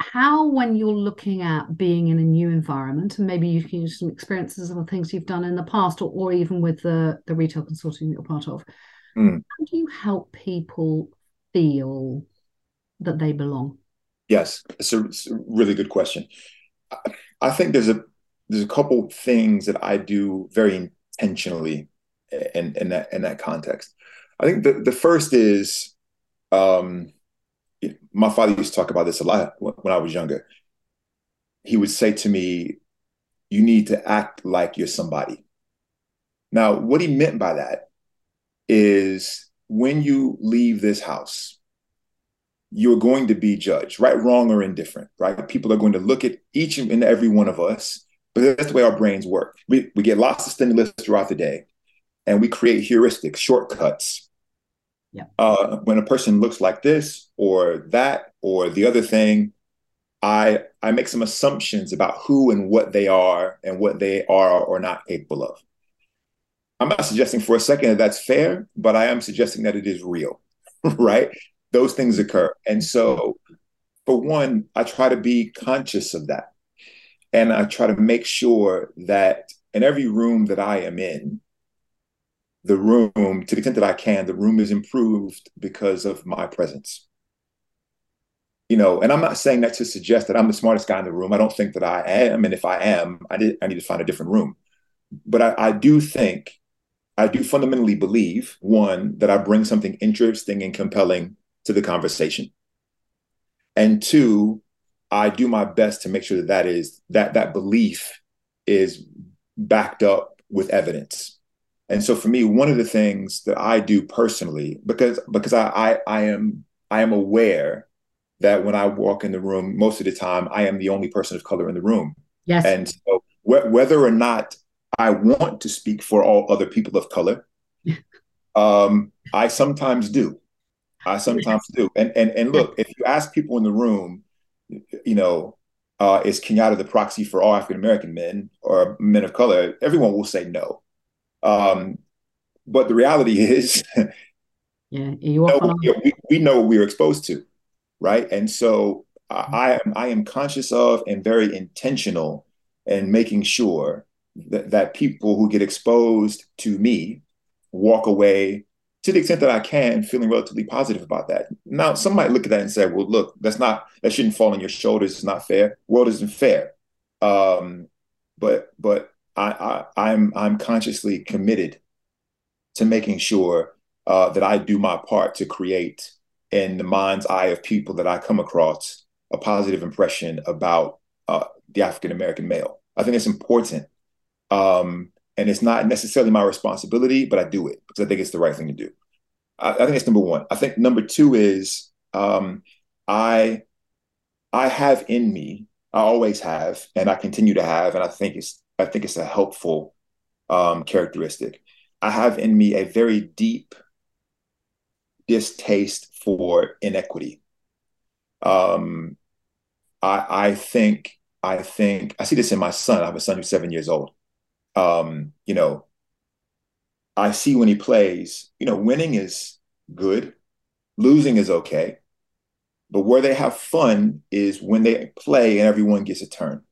how when you're looking at being in a new environment and maybe you can use some experiences of things you've done in the past or, or even with the, the retail consulting that you're part of mm. how do you help people feel that they belong? Yes it's a, it's a really good question. I, I think there's a there's a couple things that i do very intentionally in, in that in that context. I think the, the first is um my father used to talk about this a lot when I was younger. He would say to me, You need to act like you're somebody. Now, what he meant by that is when you leave this house, you're going to be judged, right, wrong, or indifferent, right? People are going to look at each and every one of us, but that's the way our brains work. We, we get lots of stimulus throughout the day, and we create heuristics, shortcuts yeah. Uh, when a person looks like this or that or the other thing, I I make some assumptions about who and what they are and what they are or not capable of. I'm not suggesting for a second that that's fair, but I am suggesting that it is real, [laughs] right? Those things occur. And so, for one, I try to be conscious of that. And I try to make sure that in every room that I am in, the room, to the extent that I can, the room is improved because of my presence. You know, and I'm not saying that to suggest that I'm the smartest guy in the room. I don't think that I am. And if I am, I, did, I need to find a different room. But I, I do think, I do fundamentally believe, one, that I bring something interesting and compelling to the conversation. And two, I do my best to make sure that that is that that belief is backed up with evidence and so for me, one of the things that I do personally, because because I I, I am I am aware that when I walk in the room, most of the time I am the only person of color in the room. Yes. And so wh- whether or not I want to speak for all other people of color, [laughs] um, I sometimes do. I sometimes do. And and and look, if you ask people in the room, you know, uh, is Kenyatta the proxy for all African American men or men of color? Everyone will say no. Um, but the reality [laughs] is, yeah, you no, we, we know what we are exposed to, right? And so I am I am conscious of and very intentional in making sure that, that people who get exposed to me walk away to the extent that I can, feeling relatively positive about that. Now, some might look at that and say, "Well, look, that's not that shouldn't fall on your shoulders. It's not fair. World isn't fair." Um, but but I, I I'm I'm consciously committed to making sure uh, that I do my part to create in the mind's eye of people that I come across a positive impression about uh, the African American male. I think it's important. Um, and it's not necessarily my responsibility, but I do it because I think it's the right thing to do. I, I think it's number one. I think number two is um, I I have in me, I always have, and I continue to have, and I think it's I think it's a helpful um, characteristic. I have in me a very deep distaste for inequity. Um, I, I think I think I see this in my son. I have a son who's seven years old um, you know, I see when he plays, you know, winning is good, losing is okay. But where they have fun is when they play and everyone gets a turn.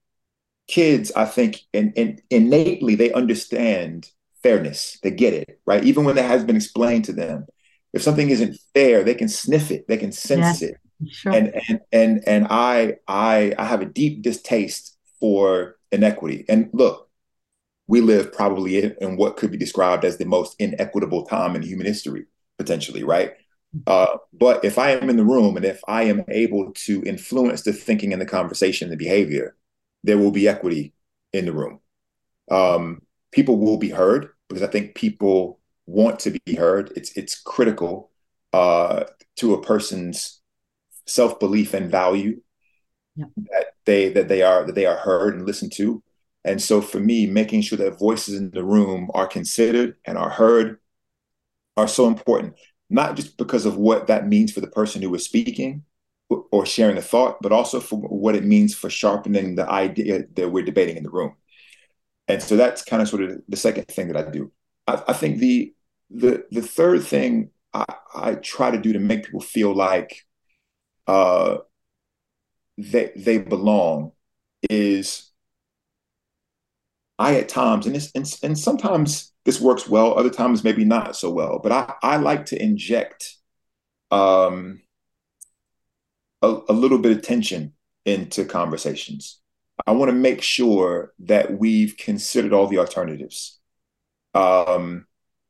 Kids, I think, and in, in, innately they understand fairness. They get it, right? Even when that has been explained to them. If something isn't fair, they can sniff it, they can sense it. Sure. And and and and I I I have a deep distaste for inequity. And look, we live probably in, what could be described as the most inequitable time in human history, potentially, right? Uh, but if I am in the room and if I am able to influence the thinking and the conversation, and the behavior, there will be equity in the room. Um, people will be heard because I think people want to be heard. It's it's critical uh, to a person's self belief and value yeah. that they that they are that they are heard and listened to. And so for me, making sure that voices in the room are considered and are heard are so important, not just because of what that means for the person who is speaking or sharing a thought, but also for what it means for sharpening the idea that we're debating in the room. And so that's kind of sort of the second thing that I do. I, I think the the the third thing I, I, try to do to make people feel like uh, they they belong is I at times, and, and, and sometimes this works well, other times maybe not so well, but I, I like to inject um, a, a little bit of tension into conversations. I want to make sure that we've considered all the alternatives. Um,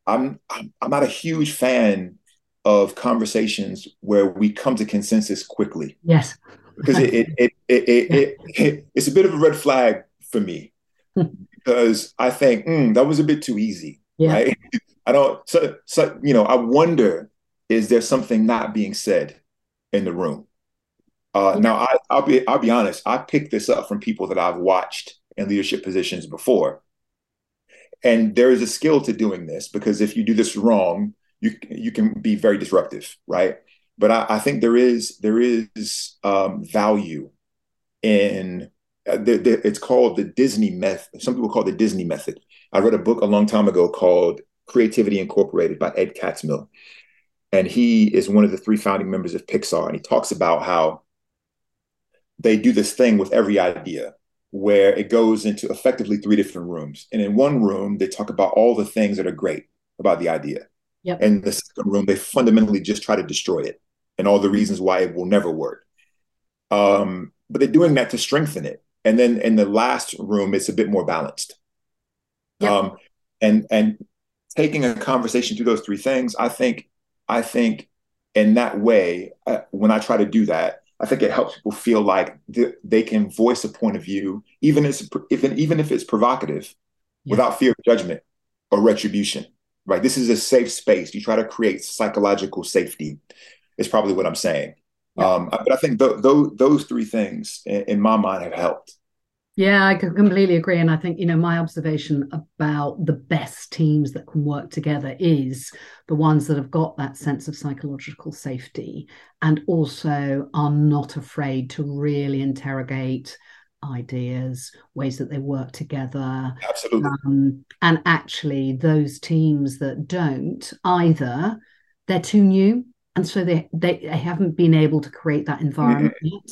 I'm, I'm I'm not a huge fan of conversations where we come to consensus quickly. Yes, because it it it, it, it, it, it's a bit of a red flag for me because I think mm, that was a bit too easy. Yeah. Right? I don't. So, so you know, I wonder is there something not being said in the room? Uh, yeah. Now, I, I'll be I'll be honest. I picked this up from people that I've watched in leadership positions before, and there is a skill to doing this because if you do this wrong, you you can be very disruptive, right? But I, I think there is there is um, value in uh, it's called the Disney method. Some people call it the Disney method. I read a book a long time ago called Creativity Incorporated by Ed Catmull. And he is one of the three founding members of Pixar. And he talks about how they do this thing with every idea where it goes into effectively three different rooms. And in one room, they talk about all the things that are great about the idea. Yep. And the second room, they fundamentally just try to destroy it and all the reasons why it will never work. Um, but they're doing that to strengthen it and then in the last room it's a bit more balanced yep. um, and and taking a conversation through those three things i think i think in that way uh, when i try to do that i think it helps people feel like th- they can voice a point of view even if, if even if it's provocative without fear of judgment or retribution right this is a safe space you try to create psychological safety is probably what i'm saying yeah. Um, but I think th- th- those three things, in, in, my mind, have helped. Yeah, I completely agree. And I think, you know, my observation about the best teams that can work together is the ones that have got that sense of psychological safety and also are not afraid to really interrogate ideas, ways that they work together. Absolutely. Um, and actually, those teams that don't either, they're too new. And so they, they, they haven't been able to create that environment mm-hmm. yet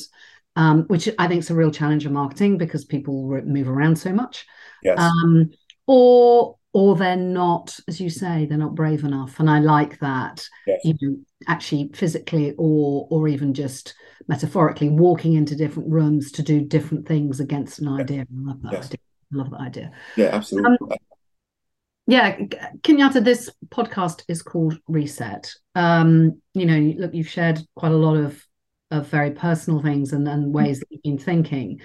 um, which I think is a real challenge in marketing because people move around so much. Yes. Um, or or they're not, as you say, they're not brave enough. And I like that. Yes. You know, actually physically or or even just metaphorically walking into different rooms to do different things against an idea. I love that yes. idea. I love that idea. Yeah, absolutely. Um, yeah, Kenyatta, this podcast is called Reset. Um, you know, look, you've shared quite a lot of of very personal things and, and ways that you've been thinking.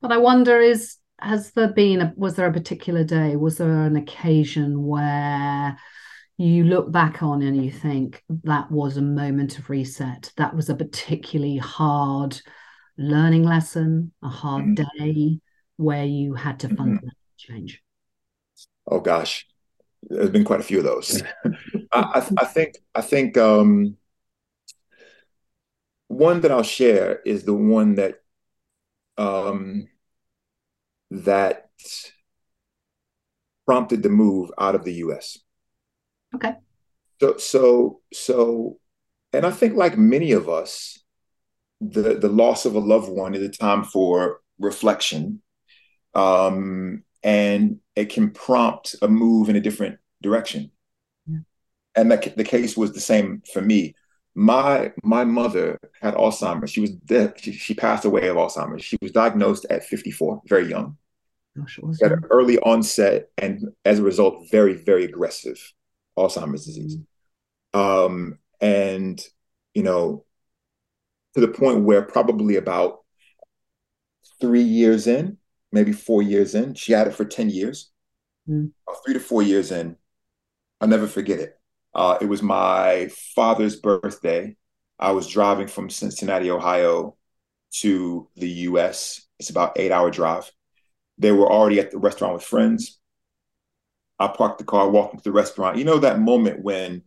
But I wonder is has there been a was there a particular day, was there an occasion where you look back on and you think that was a moment of reset, that was a particularly hard learning lesson, a hard mm-hmm. day where you had to mm-hmm. fundamentally change? Oh gosh, there's been quite a few of those. [laughs] I, I, think I think um, one that I'll share is the one that um, that prompted the move out of the U.S. Okay. So so so, and I think like many of us, the the loss of a loved one is a time for reflection, um, and it can prompt a move in a different direction. Yeah. And that the case was the same for me my my mother had Alzheimer's. She was dead. She, she, passed away of Alzheimer's. She was diagnosed at 54, very young. She had an early onset and as a result, very, very aggressive Alzheimer's disease. Mm-hmm. Um, and you know, to the point where probably about three years in, maybe four years in, she had it for 10 years. Mm-hmm. Three to four years in, I'll never forget it uh, it was my father's birthday. I was driving from Cincinnati, Ohio to the US. It's about eight hour drive. They were already at the restaurant with friends. I parked the car, walked into the restaurant. You know that moment when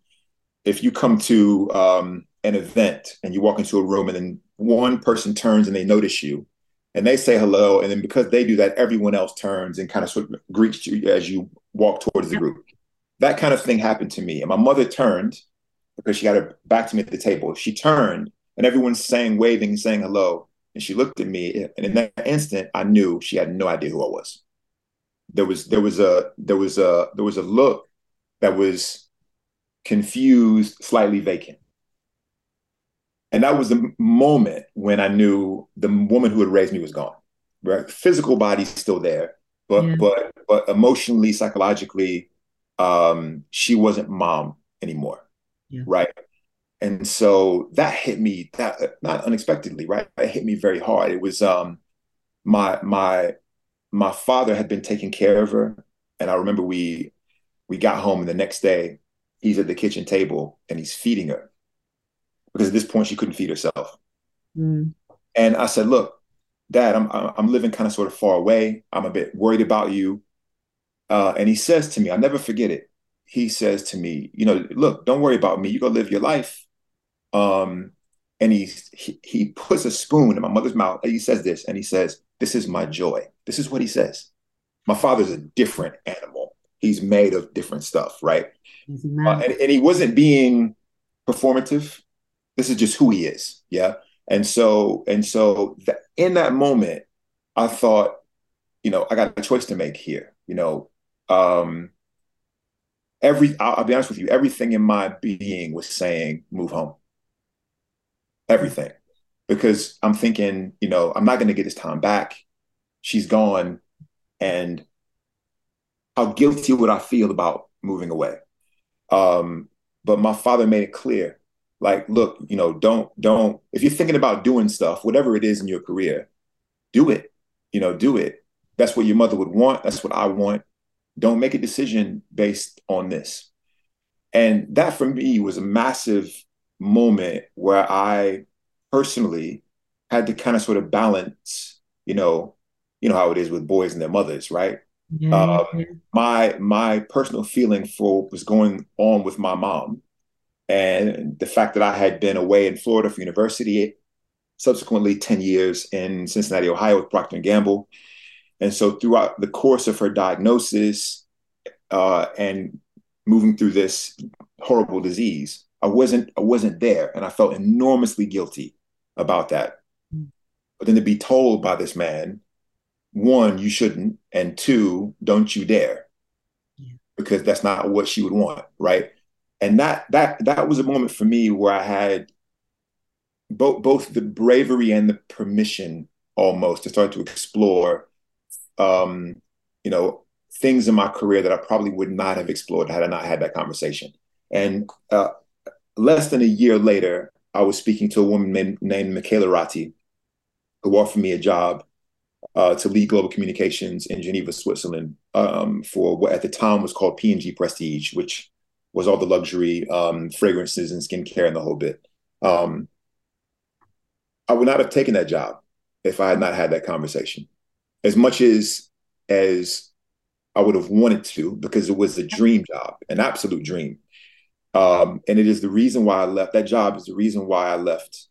if you come to um, an event and you walk into a room and then one person turns and they notice you and they say hello. And then because they do that, everyone else turns and kind of sort of greets you as you walk towards the group that kind of thing happened to me. And my mother turned because she got her back to me at the table. She turned and everyone's saying, waving, saying hello. And she looked at me. And in that instant, I knew she had no idea who I was. There was there was a there was a there was a look that was confused, slightly vacant. And that was the moment when I knew the woman who had raised me was gone. Right? Physical body's still there, but yeah. but but emotionally, psychologically, um, she wasn't mom anymore, yeah. right? And so that hit me that not unexpectedly, right? It hit me very hard. It was um, my my my father had been taking care of her, and I remember we we got home and the next day he's at the kitchen table and he's feeding her because at this point she couldn't feed herself. Mm. And I said, "Look, Dad, I'm I'm living kind of sort of far away. I'm a bit worried about you. Uh, and he says to me, I'll never forget it. He says to me, you know, look, don't worry about me. You go live your life. Um, and he, he he puts a spoon in my mother's mouth. And he says this, and he says, "This is my joy." This is what he says. My father's a different animal. He's made of different stuff, right? Uh, and, and he wasn't being performative. This is just who he is. Yeah. And so and so that in that moment, I thought, you know, I got a choice to make here. You know, um, every I'll, I'll be honest with you, everything in my being was saying, move home. Everything. Because I'm thinking, you know, I'm not going to get this time back. She's gone. And how guilty would I feel about moving away? Um, but my father made it clear like, look, you know, don't, don't, if you're thinking about doing stuff, whatever it is in your career, do it, you know, do it. That's what your mother would want. That's what I want. Don't make a decision based on this. And that for me was a massive moment where I personally had to kind of sort of balance, you know, you know how it is with boys and their mothers, right? Um, my my personal feeling for what was going on with my mom and the fact that I had been away in Florida for university, subsequently 10 years in Cincinnati, Ohio with Procter and Gamble. And so throughout the course of her diagnosis uh, and moving through this horrible disease, I wasn't I wasn't there, and I felt enormously guilty about that. Mm. But then to be told by this man, one, you shouldn't, and two, don't you dare, Yeah. because that's not what she would want, right? And that that that was a moment for me where I had both both the bravery and the permission almost to start to explore um, you know, things in my career that I probably would not have explored had I not had that conversation. And uh, less than a year later, I was speaking to a woman named, named Michaela Ratti, who offered me a job uh, to lead global communications in Geneva, Switzerland, um, for what at the time was called P&G Prestige, which was all the luxury um, fragrances and skincare and the whole bit. Um, I would not have taken that job if I had not had that conversation. As much as as I would have wanted to, because it was a dream job, an absolute dream. Um, and it is the reason why I left. That job is the reason why I left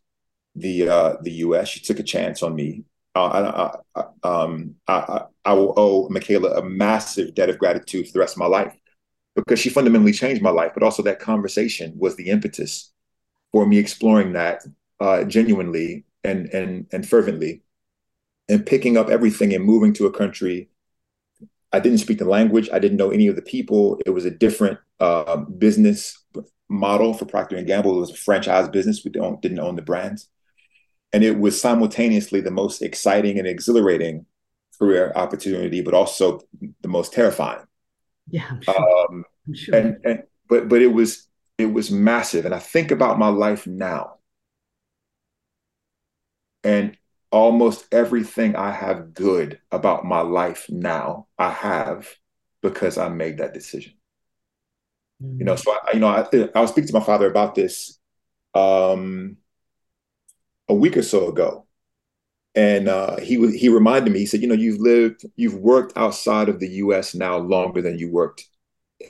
the uh, the U.S. She took a chance on me. Uh, I, I, um, I, I will owe Michaela a massive debt of gratitude for the rest of my life because she fundamentally changed my life. But also that conversation was the impetus for me exploring that uh, genuinely and and and fervently, and picking up everything and moving to a country. I didn't speak the language. I didn't know any of the people. It was a different uh, business model for Procter and Gamble. It was a franchise business. We don't didn't own the brands, and it was simultaneously the most exciting and exhilarating career opportunity, but also the most terrifying. Yeah, I'm sure. Um, I'm sure. and and but but it was it was massive. And I think about my life now, and almost everything I have good about my life now, I have because I made that decision. Mm. You know, so I, you know, I, I was speaking to my father about this um, a week or so ago, and uh, he was he reminded me. He said, "You know, you've lived, you've worked outside of the U.S. now longer than you worked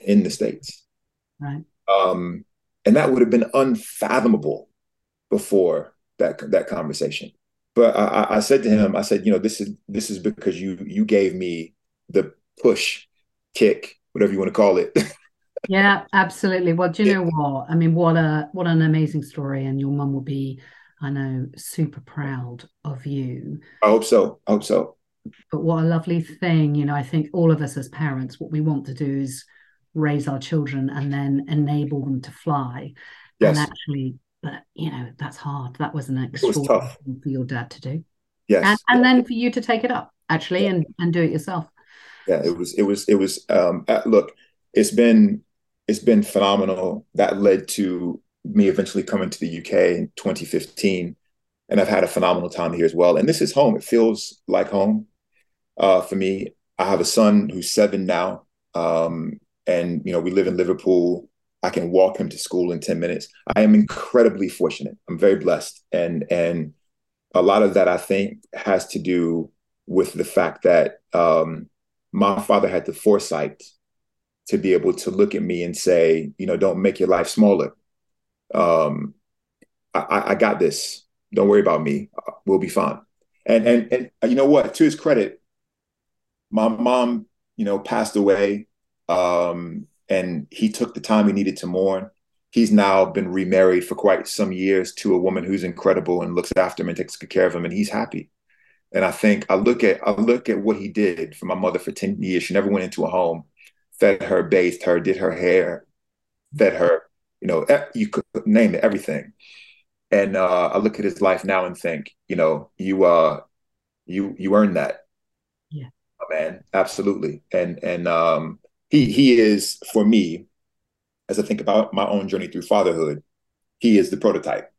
in the states, right. um, and that would have been unfathomable before that that conversation." But I, I said to him, I said, "You know, this is this is because you you gave me the push, kick, whatever you want to call it." [laughs] Yeah, absolutely. Well, do you know what? I mean, what a what an amazing story, and your mum will be, I know, super proud of you. I hope so. I hope so. But what a lovely thing, you know, I think all of us as parents, what we want to do is raise our children and then enable them to fly. Yes. And actually, but you know, that's hard. That was an extraordinary thing for your dad to do. Yes. And and then for you to take it up, actually, and and do it yourself. yeah it was it was it was um uh, look it's been it's been phenomenal that led to me eventually coming to the uk in 2015 and i've had a phenomenal time here as well and this is home it feels like home uh for me i have a son who's seven now um and you know we live in liverpool i can walk him to school in 10 minutes i am incredibly fortunate i'm very blessed and and a lot of that i think has to do with the fact that um my father had the foresight to be able to look at me and say, you know, don't make your life smaller. Um, I, I got this. Don't worry about me. We'll be fine. And and and you know what? To his credit, my mom, you know, passed away, um, and he took the time he needed to mourn. He's now been remarried for quite some years to a woman who's incredible and looks after him and takes good care of him, and he's happy. And I think I look at I look at what he did for my mother for 10 years. She never went into a home, fed her, bathed her, did her hair, fed her, you know, you could name it, everything. And uh, I look at his life now and think, you know, you uh you you earned that. Yeah. Man, absolutely. And and um he he is for me, as I think about my own journey through fatherhood, he is the prototype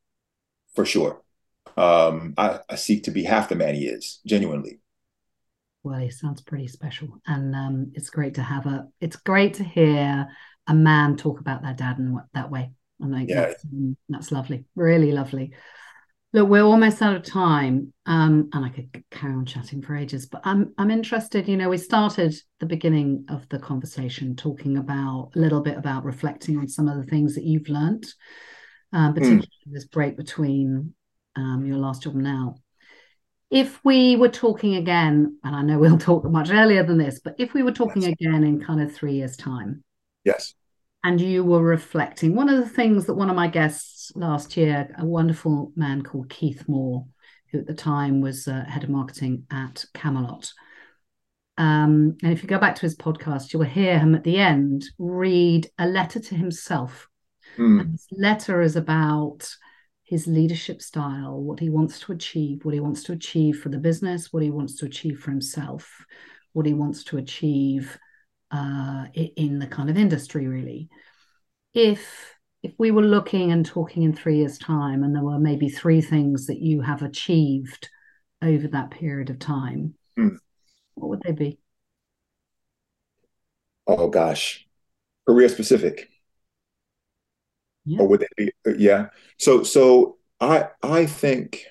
for sure. Um, I, I seek to be half the man he is, genuinely. Well, he sounds pretty special, and um, it's great to have a. It's great to hear a man talk about their dad in that way. I think Yeah. that's, um, that's lovely, really lovely. Look, we're almost out of time, um, and I could carry on chatting for ages. But I'm I'm interested. You know, we started the beginning of the conversation talking about a little bit about reflecting on some of the things that you've learned, um, particularly mm. this break between um, your last job and now. If we were talking again, and I know we'll talk much earlier than this, but if we were talking yes. again in kind of three years' time, yes, and you were reflecting. One of the things that one of my guests last year, a wonderful man called Keith Moore, who at the time was uh, head of marketing at Camelot. Um, and if you go back to his podcast, you will hear him at the end read a letter to himself. Mm. And this letter is about his leadership style, what he wants to achieve, what he wants to achieve for the business, what he wants to achieve for himself, what he wants to achieve uh, in the kind of industry, really. If if we were looking and talking in three years' time, and there were maybe three things that you have achieved over that period of time, mm. what would they be? Oh gosh, career specific. Yeah. Or would they be? Uh, yeah. So so I I think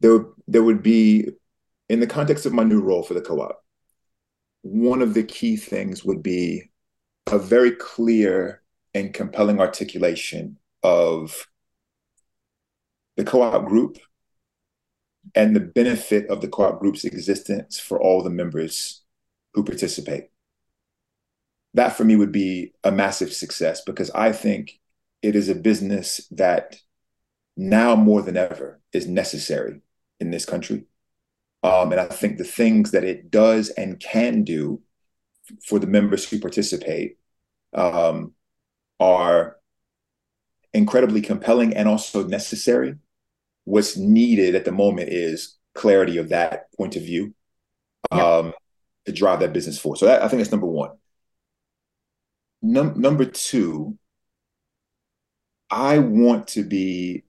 there there would be in the context of my new role for the co-op one of the key things would be a very clear and compelling articulation of the co-op group and the benefit of the co-op group's existence for all the members who participate. That for me would be a massive success because I think it is a business that now more than ever is necessary in this country. Um, and I think the things that it does and can do for the members who participate um, are incredibly compelling and also necessary. What's needed at the moment is clarity of that point of view um, to drive that business forward. So that, I think that's number one. Num- number two, I want to be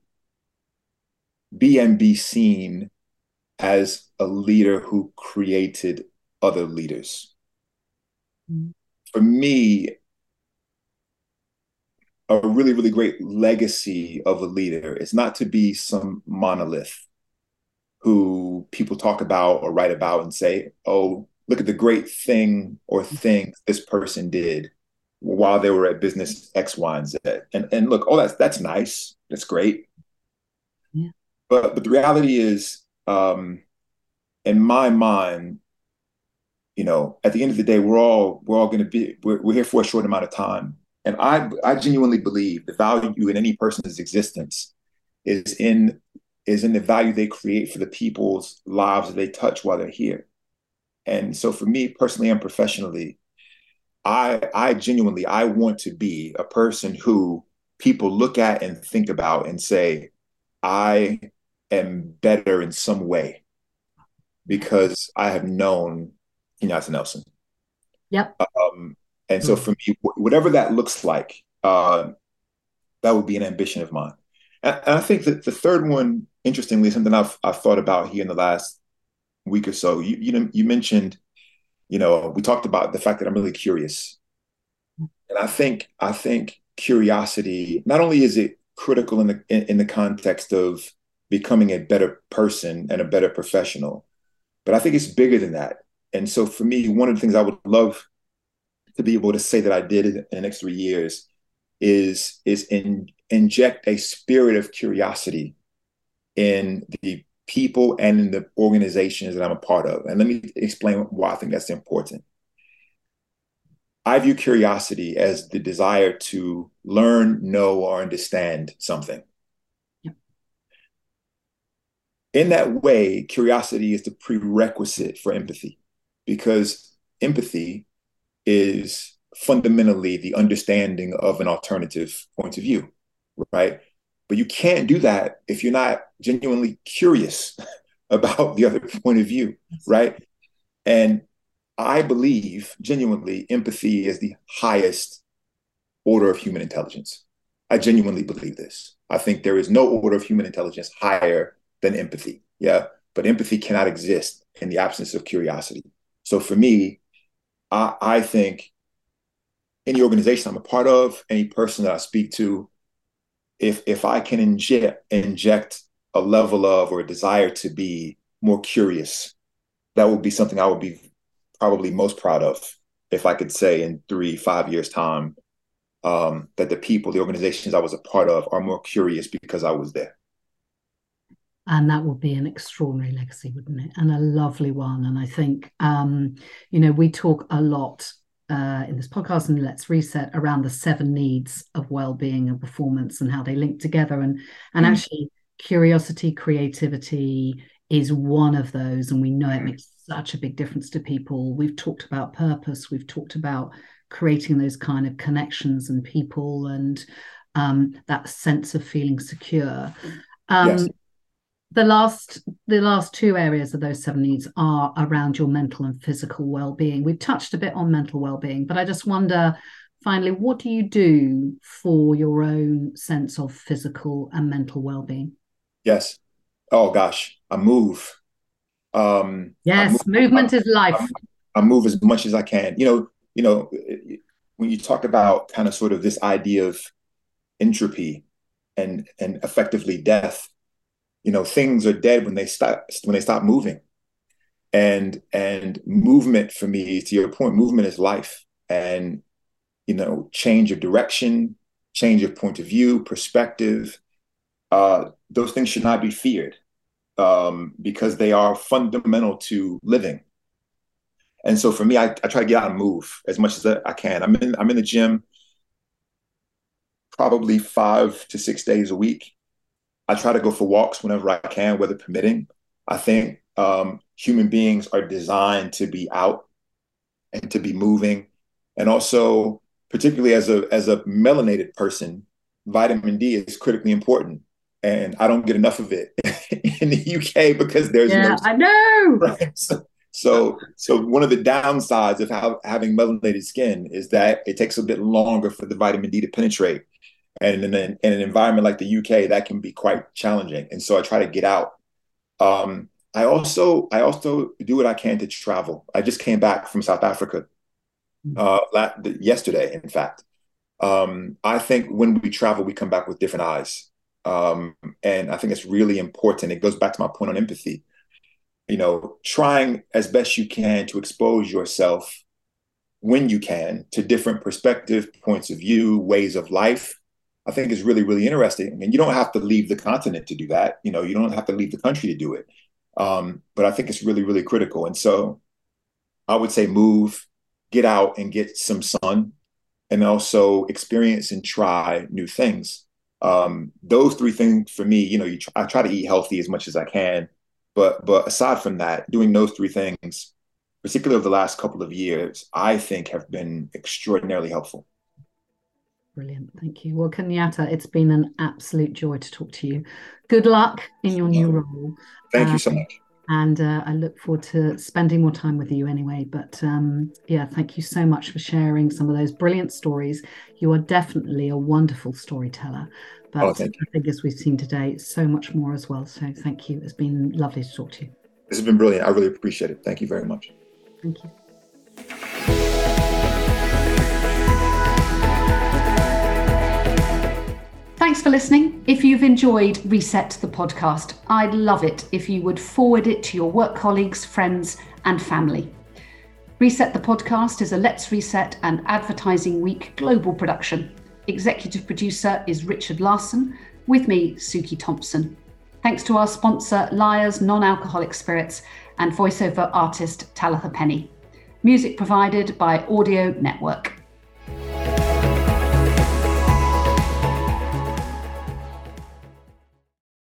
be and be seen as a leader who created other leaders. Mm-hmm. For me, a really, really great legacy of a leader is not to be some monolith who people talk about or write about and say, oh, look at the great thing or thing this person did while they were at business X, Y, and Z. And, and look, oh, that's that's nice. That's great. Yeah. But but the reality is um, in my mind, you know, at the end of the day, we're all we're all going to be we're, we're here for a short amount of time, and I I genuinely believe the value in any person's existence is in is in the value they create for the people's lives that they touch while they're here. And so for me personally and professionally, I I genuinely I want to be a person who people look at and think about and say, I am better in some way because I have known Kenyatta Nelson. Yep. Um, and so for me, whatever that looks like, uh, that would be an ambition of mine. And, and, I think that the third one, interestingly, is something I've, I've thought about here in the last week or so. You, you know, you mentioned, you know, we talked about the fact that I'm really curious. And I think, I think curiosity, not only is it critical in the, in, in the context of becoming a better person and a better professional. But I think it's bigger than that. And so for me, one of the things I would love to be able to say that I did in the next three years is is in, inject a spirit of curiosity in the people and in the organizations that I'm a part of. And let me explain why I think that's important. I view curiosity as the desire to learn, know, or understand something. In that way, curiosity is the prerequisite for empathy because empathy is fundamentally the understanding of an alternative point of view, right? But you can't do that if you're not genuinely curious [laughs] about the other point of view, right? And I believe genuinely empathy is the highest order of human intelligence. I genuinely believe this. I think there is no order of human intelligence higher than empathy. Yeah. But empathy cannot exist in the absence of curiosity. So for me, I, I think any organization I'm a part of, any person that I speak to, if if I can inject inject a level of or a desire to be more curious, that would be something I would be probably most proud of if I could say in three, five years' time um, that the people, the organizations I was a part of are more curious because I was there. And that would be an extraordinary legacy, wouldn't it? And a lovely one. And I think, um, you know, we talk a lot uh, in this podcast and let's reset around the seven needs of well-being and performance and how they link together and and mm. actually curiosity creativity is one of those and we know it makes such a big difference to people we've talked about purpose we've talked about creating those kind of connections and people and um, that sense of feeling secure um, yes. The last the last two areas of those seven needs are around your mental and physical well-being. We've touched a bit on mental well-being but i just wonder finally what do you do for your own sense of physical and mental well-being? Yes. Oh gosh i move. Um yes move, movement I, is life. I, I, move as much as i can. You know you know when you talk about kind of sort of this idea of entropy and and effectively death you know things are dead when they stop when they stop moving and and movement for me to your point movement is life and you know change of direction change of point of view perspective uh, those things should not be feared um, because they are fundamental to living. And so for me, I, I try to get out and move as much as I can. I'm in I'm in the gym probably five to six days a week. I try to go for walks whenever I can, weather permitting. I think um, human beings are designed to be out and to be moving, and also particularly as a as a melanated person, vitamin D is critically important and I don't get enough of it [laughs] in the UK because there's yeah, no. I know. [laughs] Right? So, so, so one of the downsides of how, having melanated skin is that it takes a bit longer for the vitamin D to penetrate, and in an, in an environment like the UK, that can be quite challenging. And so I try to get out. Um, I also I also do what I can to travel. I just came back from South Africa hmm. uh, yesterday, in fact. Um, I think when we travel, we come back with different eyes um, and I think it's really important. It goes back to my point on empathy. You know, trying as best you can to expose yourself when you can to different perspective, points of view, ways of life. I think is really, really interesting. And you don't have to leave the continent to do that. You know, you don't have to leave the country to do it. Um, but I think it's really, really critical. And so I would say move, get out and get some sun, and also experience and try new things um, those three things for me, you know, you I try to eat healthy as much as I can, but but aside from that, doing those three things, particularly over the last couple of years, I think have been extraordinarily helpful. Brilliant. Thank you. Well, Kenyatta, it's been an absolute joy to talk to you. Good luck in your new role. Thank um, you so um, much. And uh, I look forward to spending more time with you anyway. But um, yeah, thank you so much for sharing some of those brilliant stories. You are definitely a wonderful storyteller. But oh, I think, as we've seen today, so much more as well. So thank you. It's been lovely to talk to you. This has been brilliant. I really appreciate it. Thank you very much. Thank you. Thanks for listening. If you've enjoyed Reset the podcast, I'd love it if you would forward it to your work colleagues, friends, and family. Reset the podcast is a Let's Reset and Advertising Week global production. Executive producer is Richard Larson, with me, Suki Thompson. Thanks to our sponsor, Lyre's Non Alcoholic Spirits, and voiceover artist Talitha Penny. Music provided by Audio Network.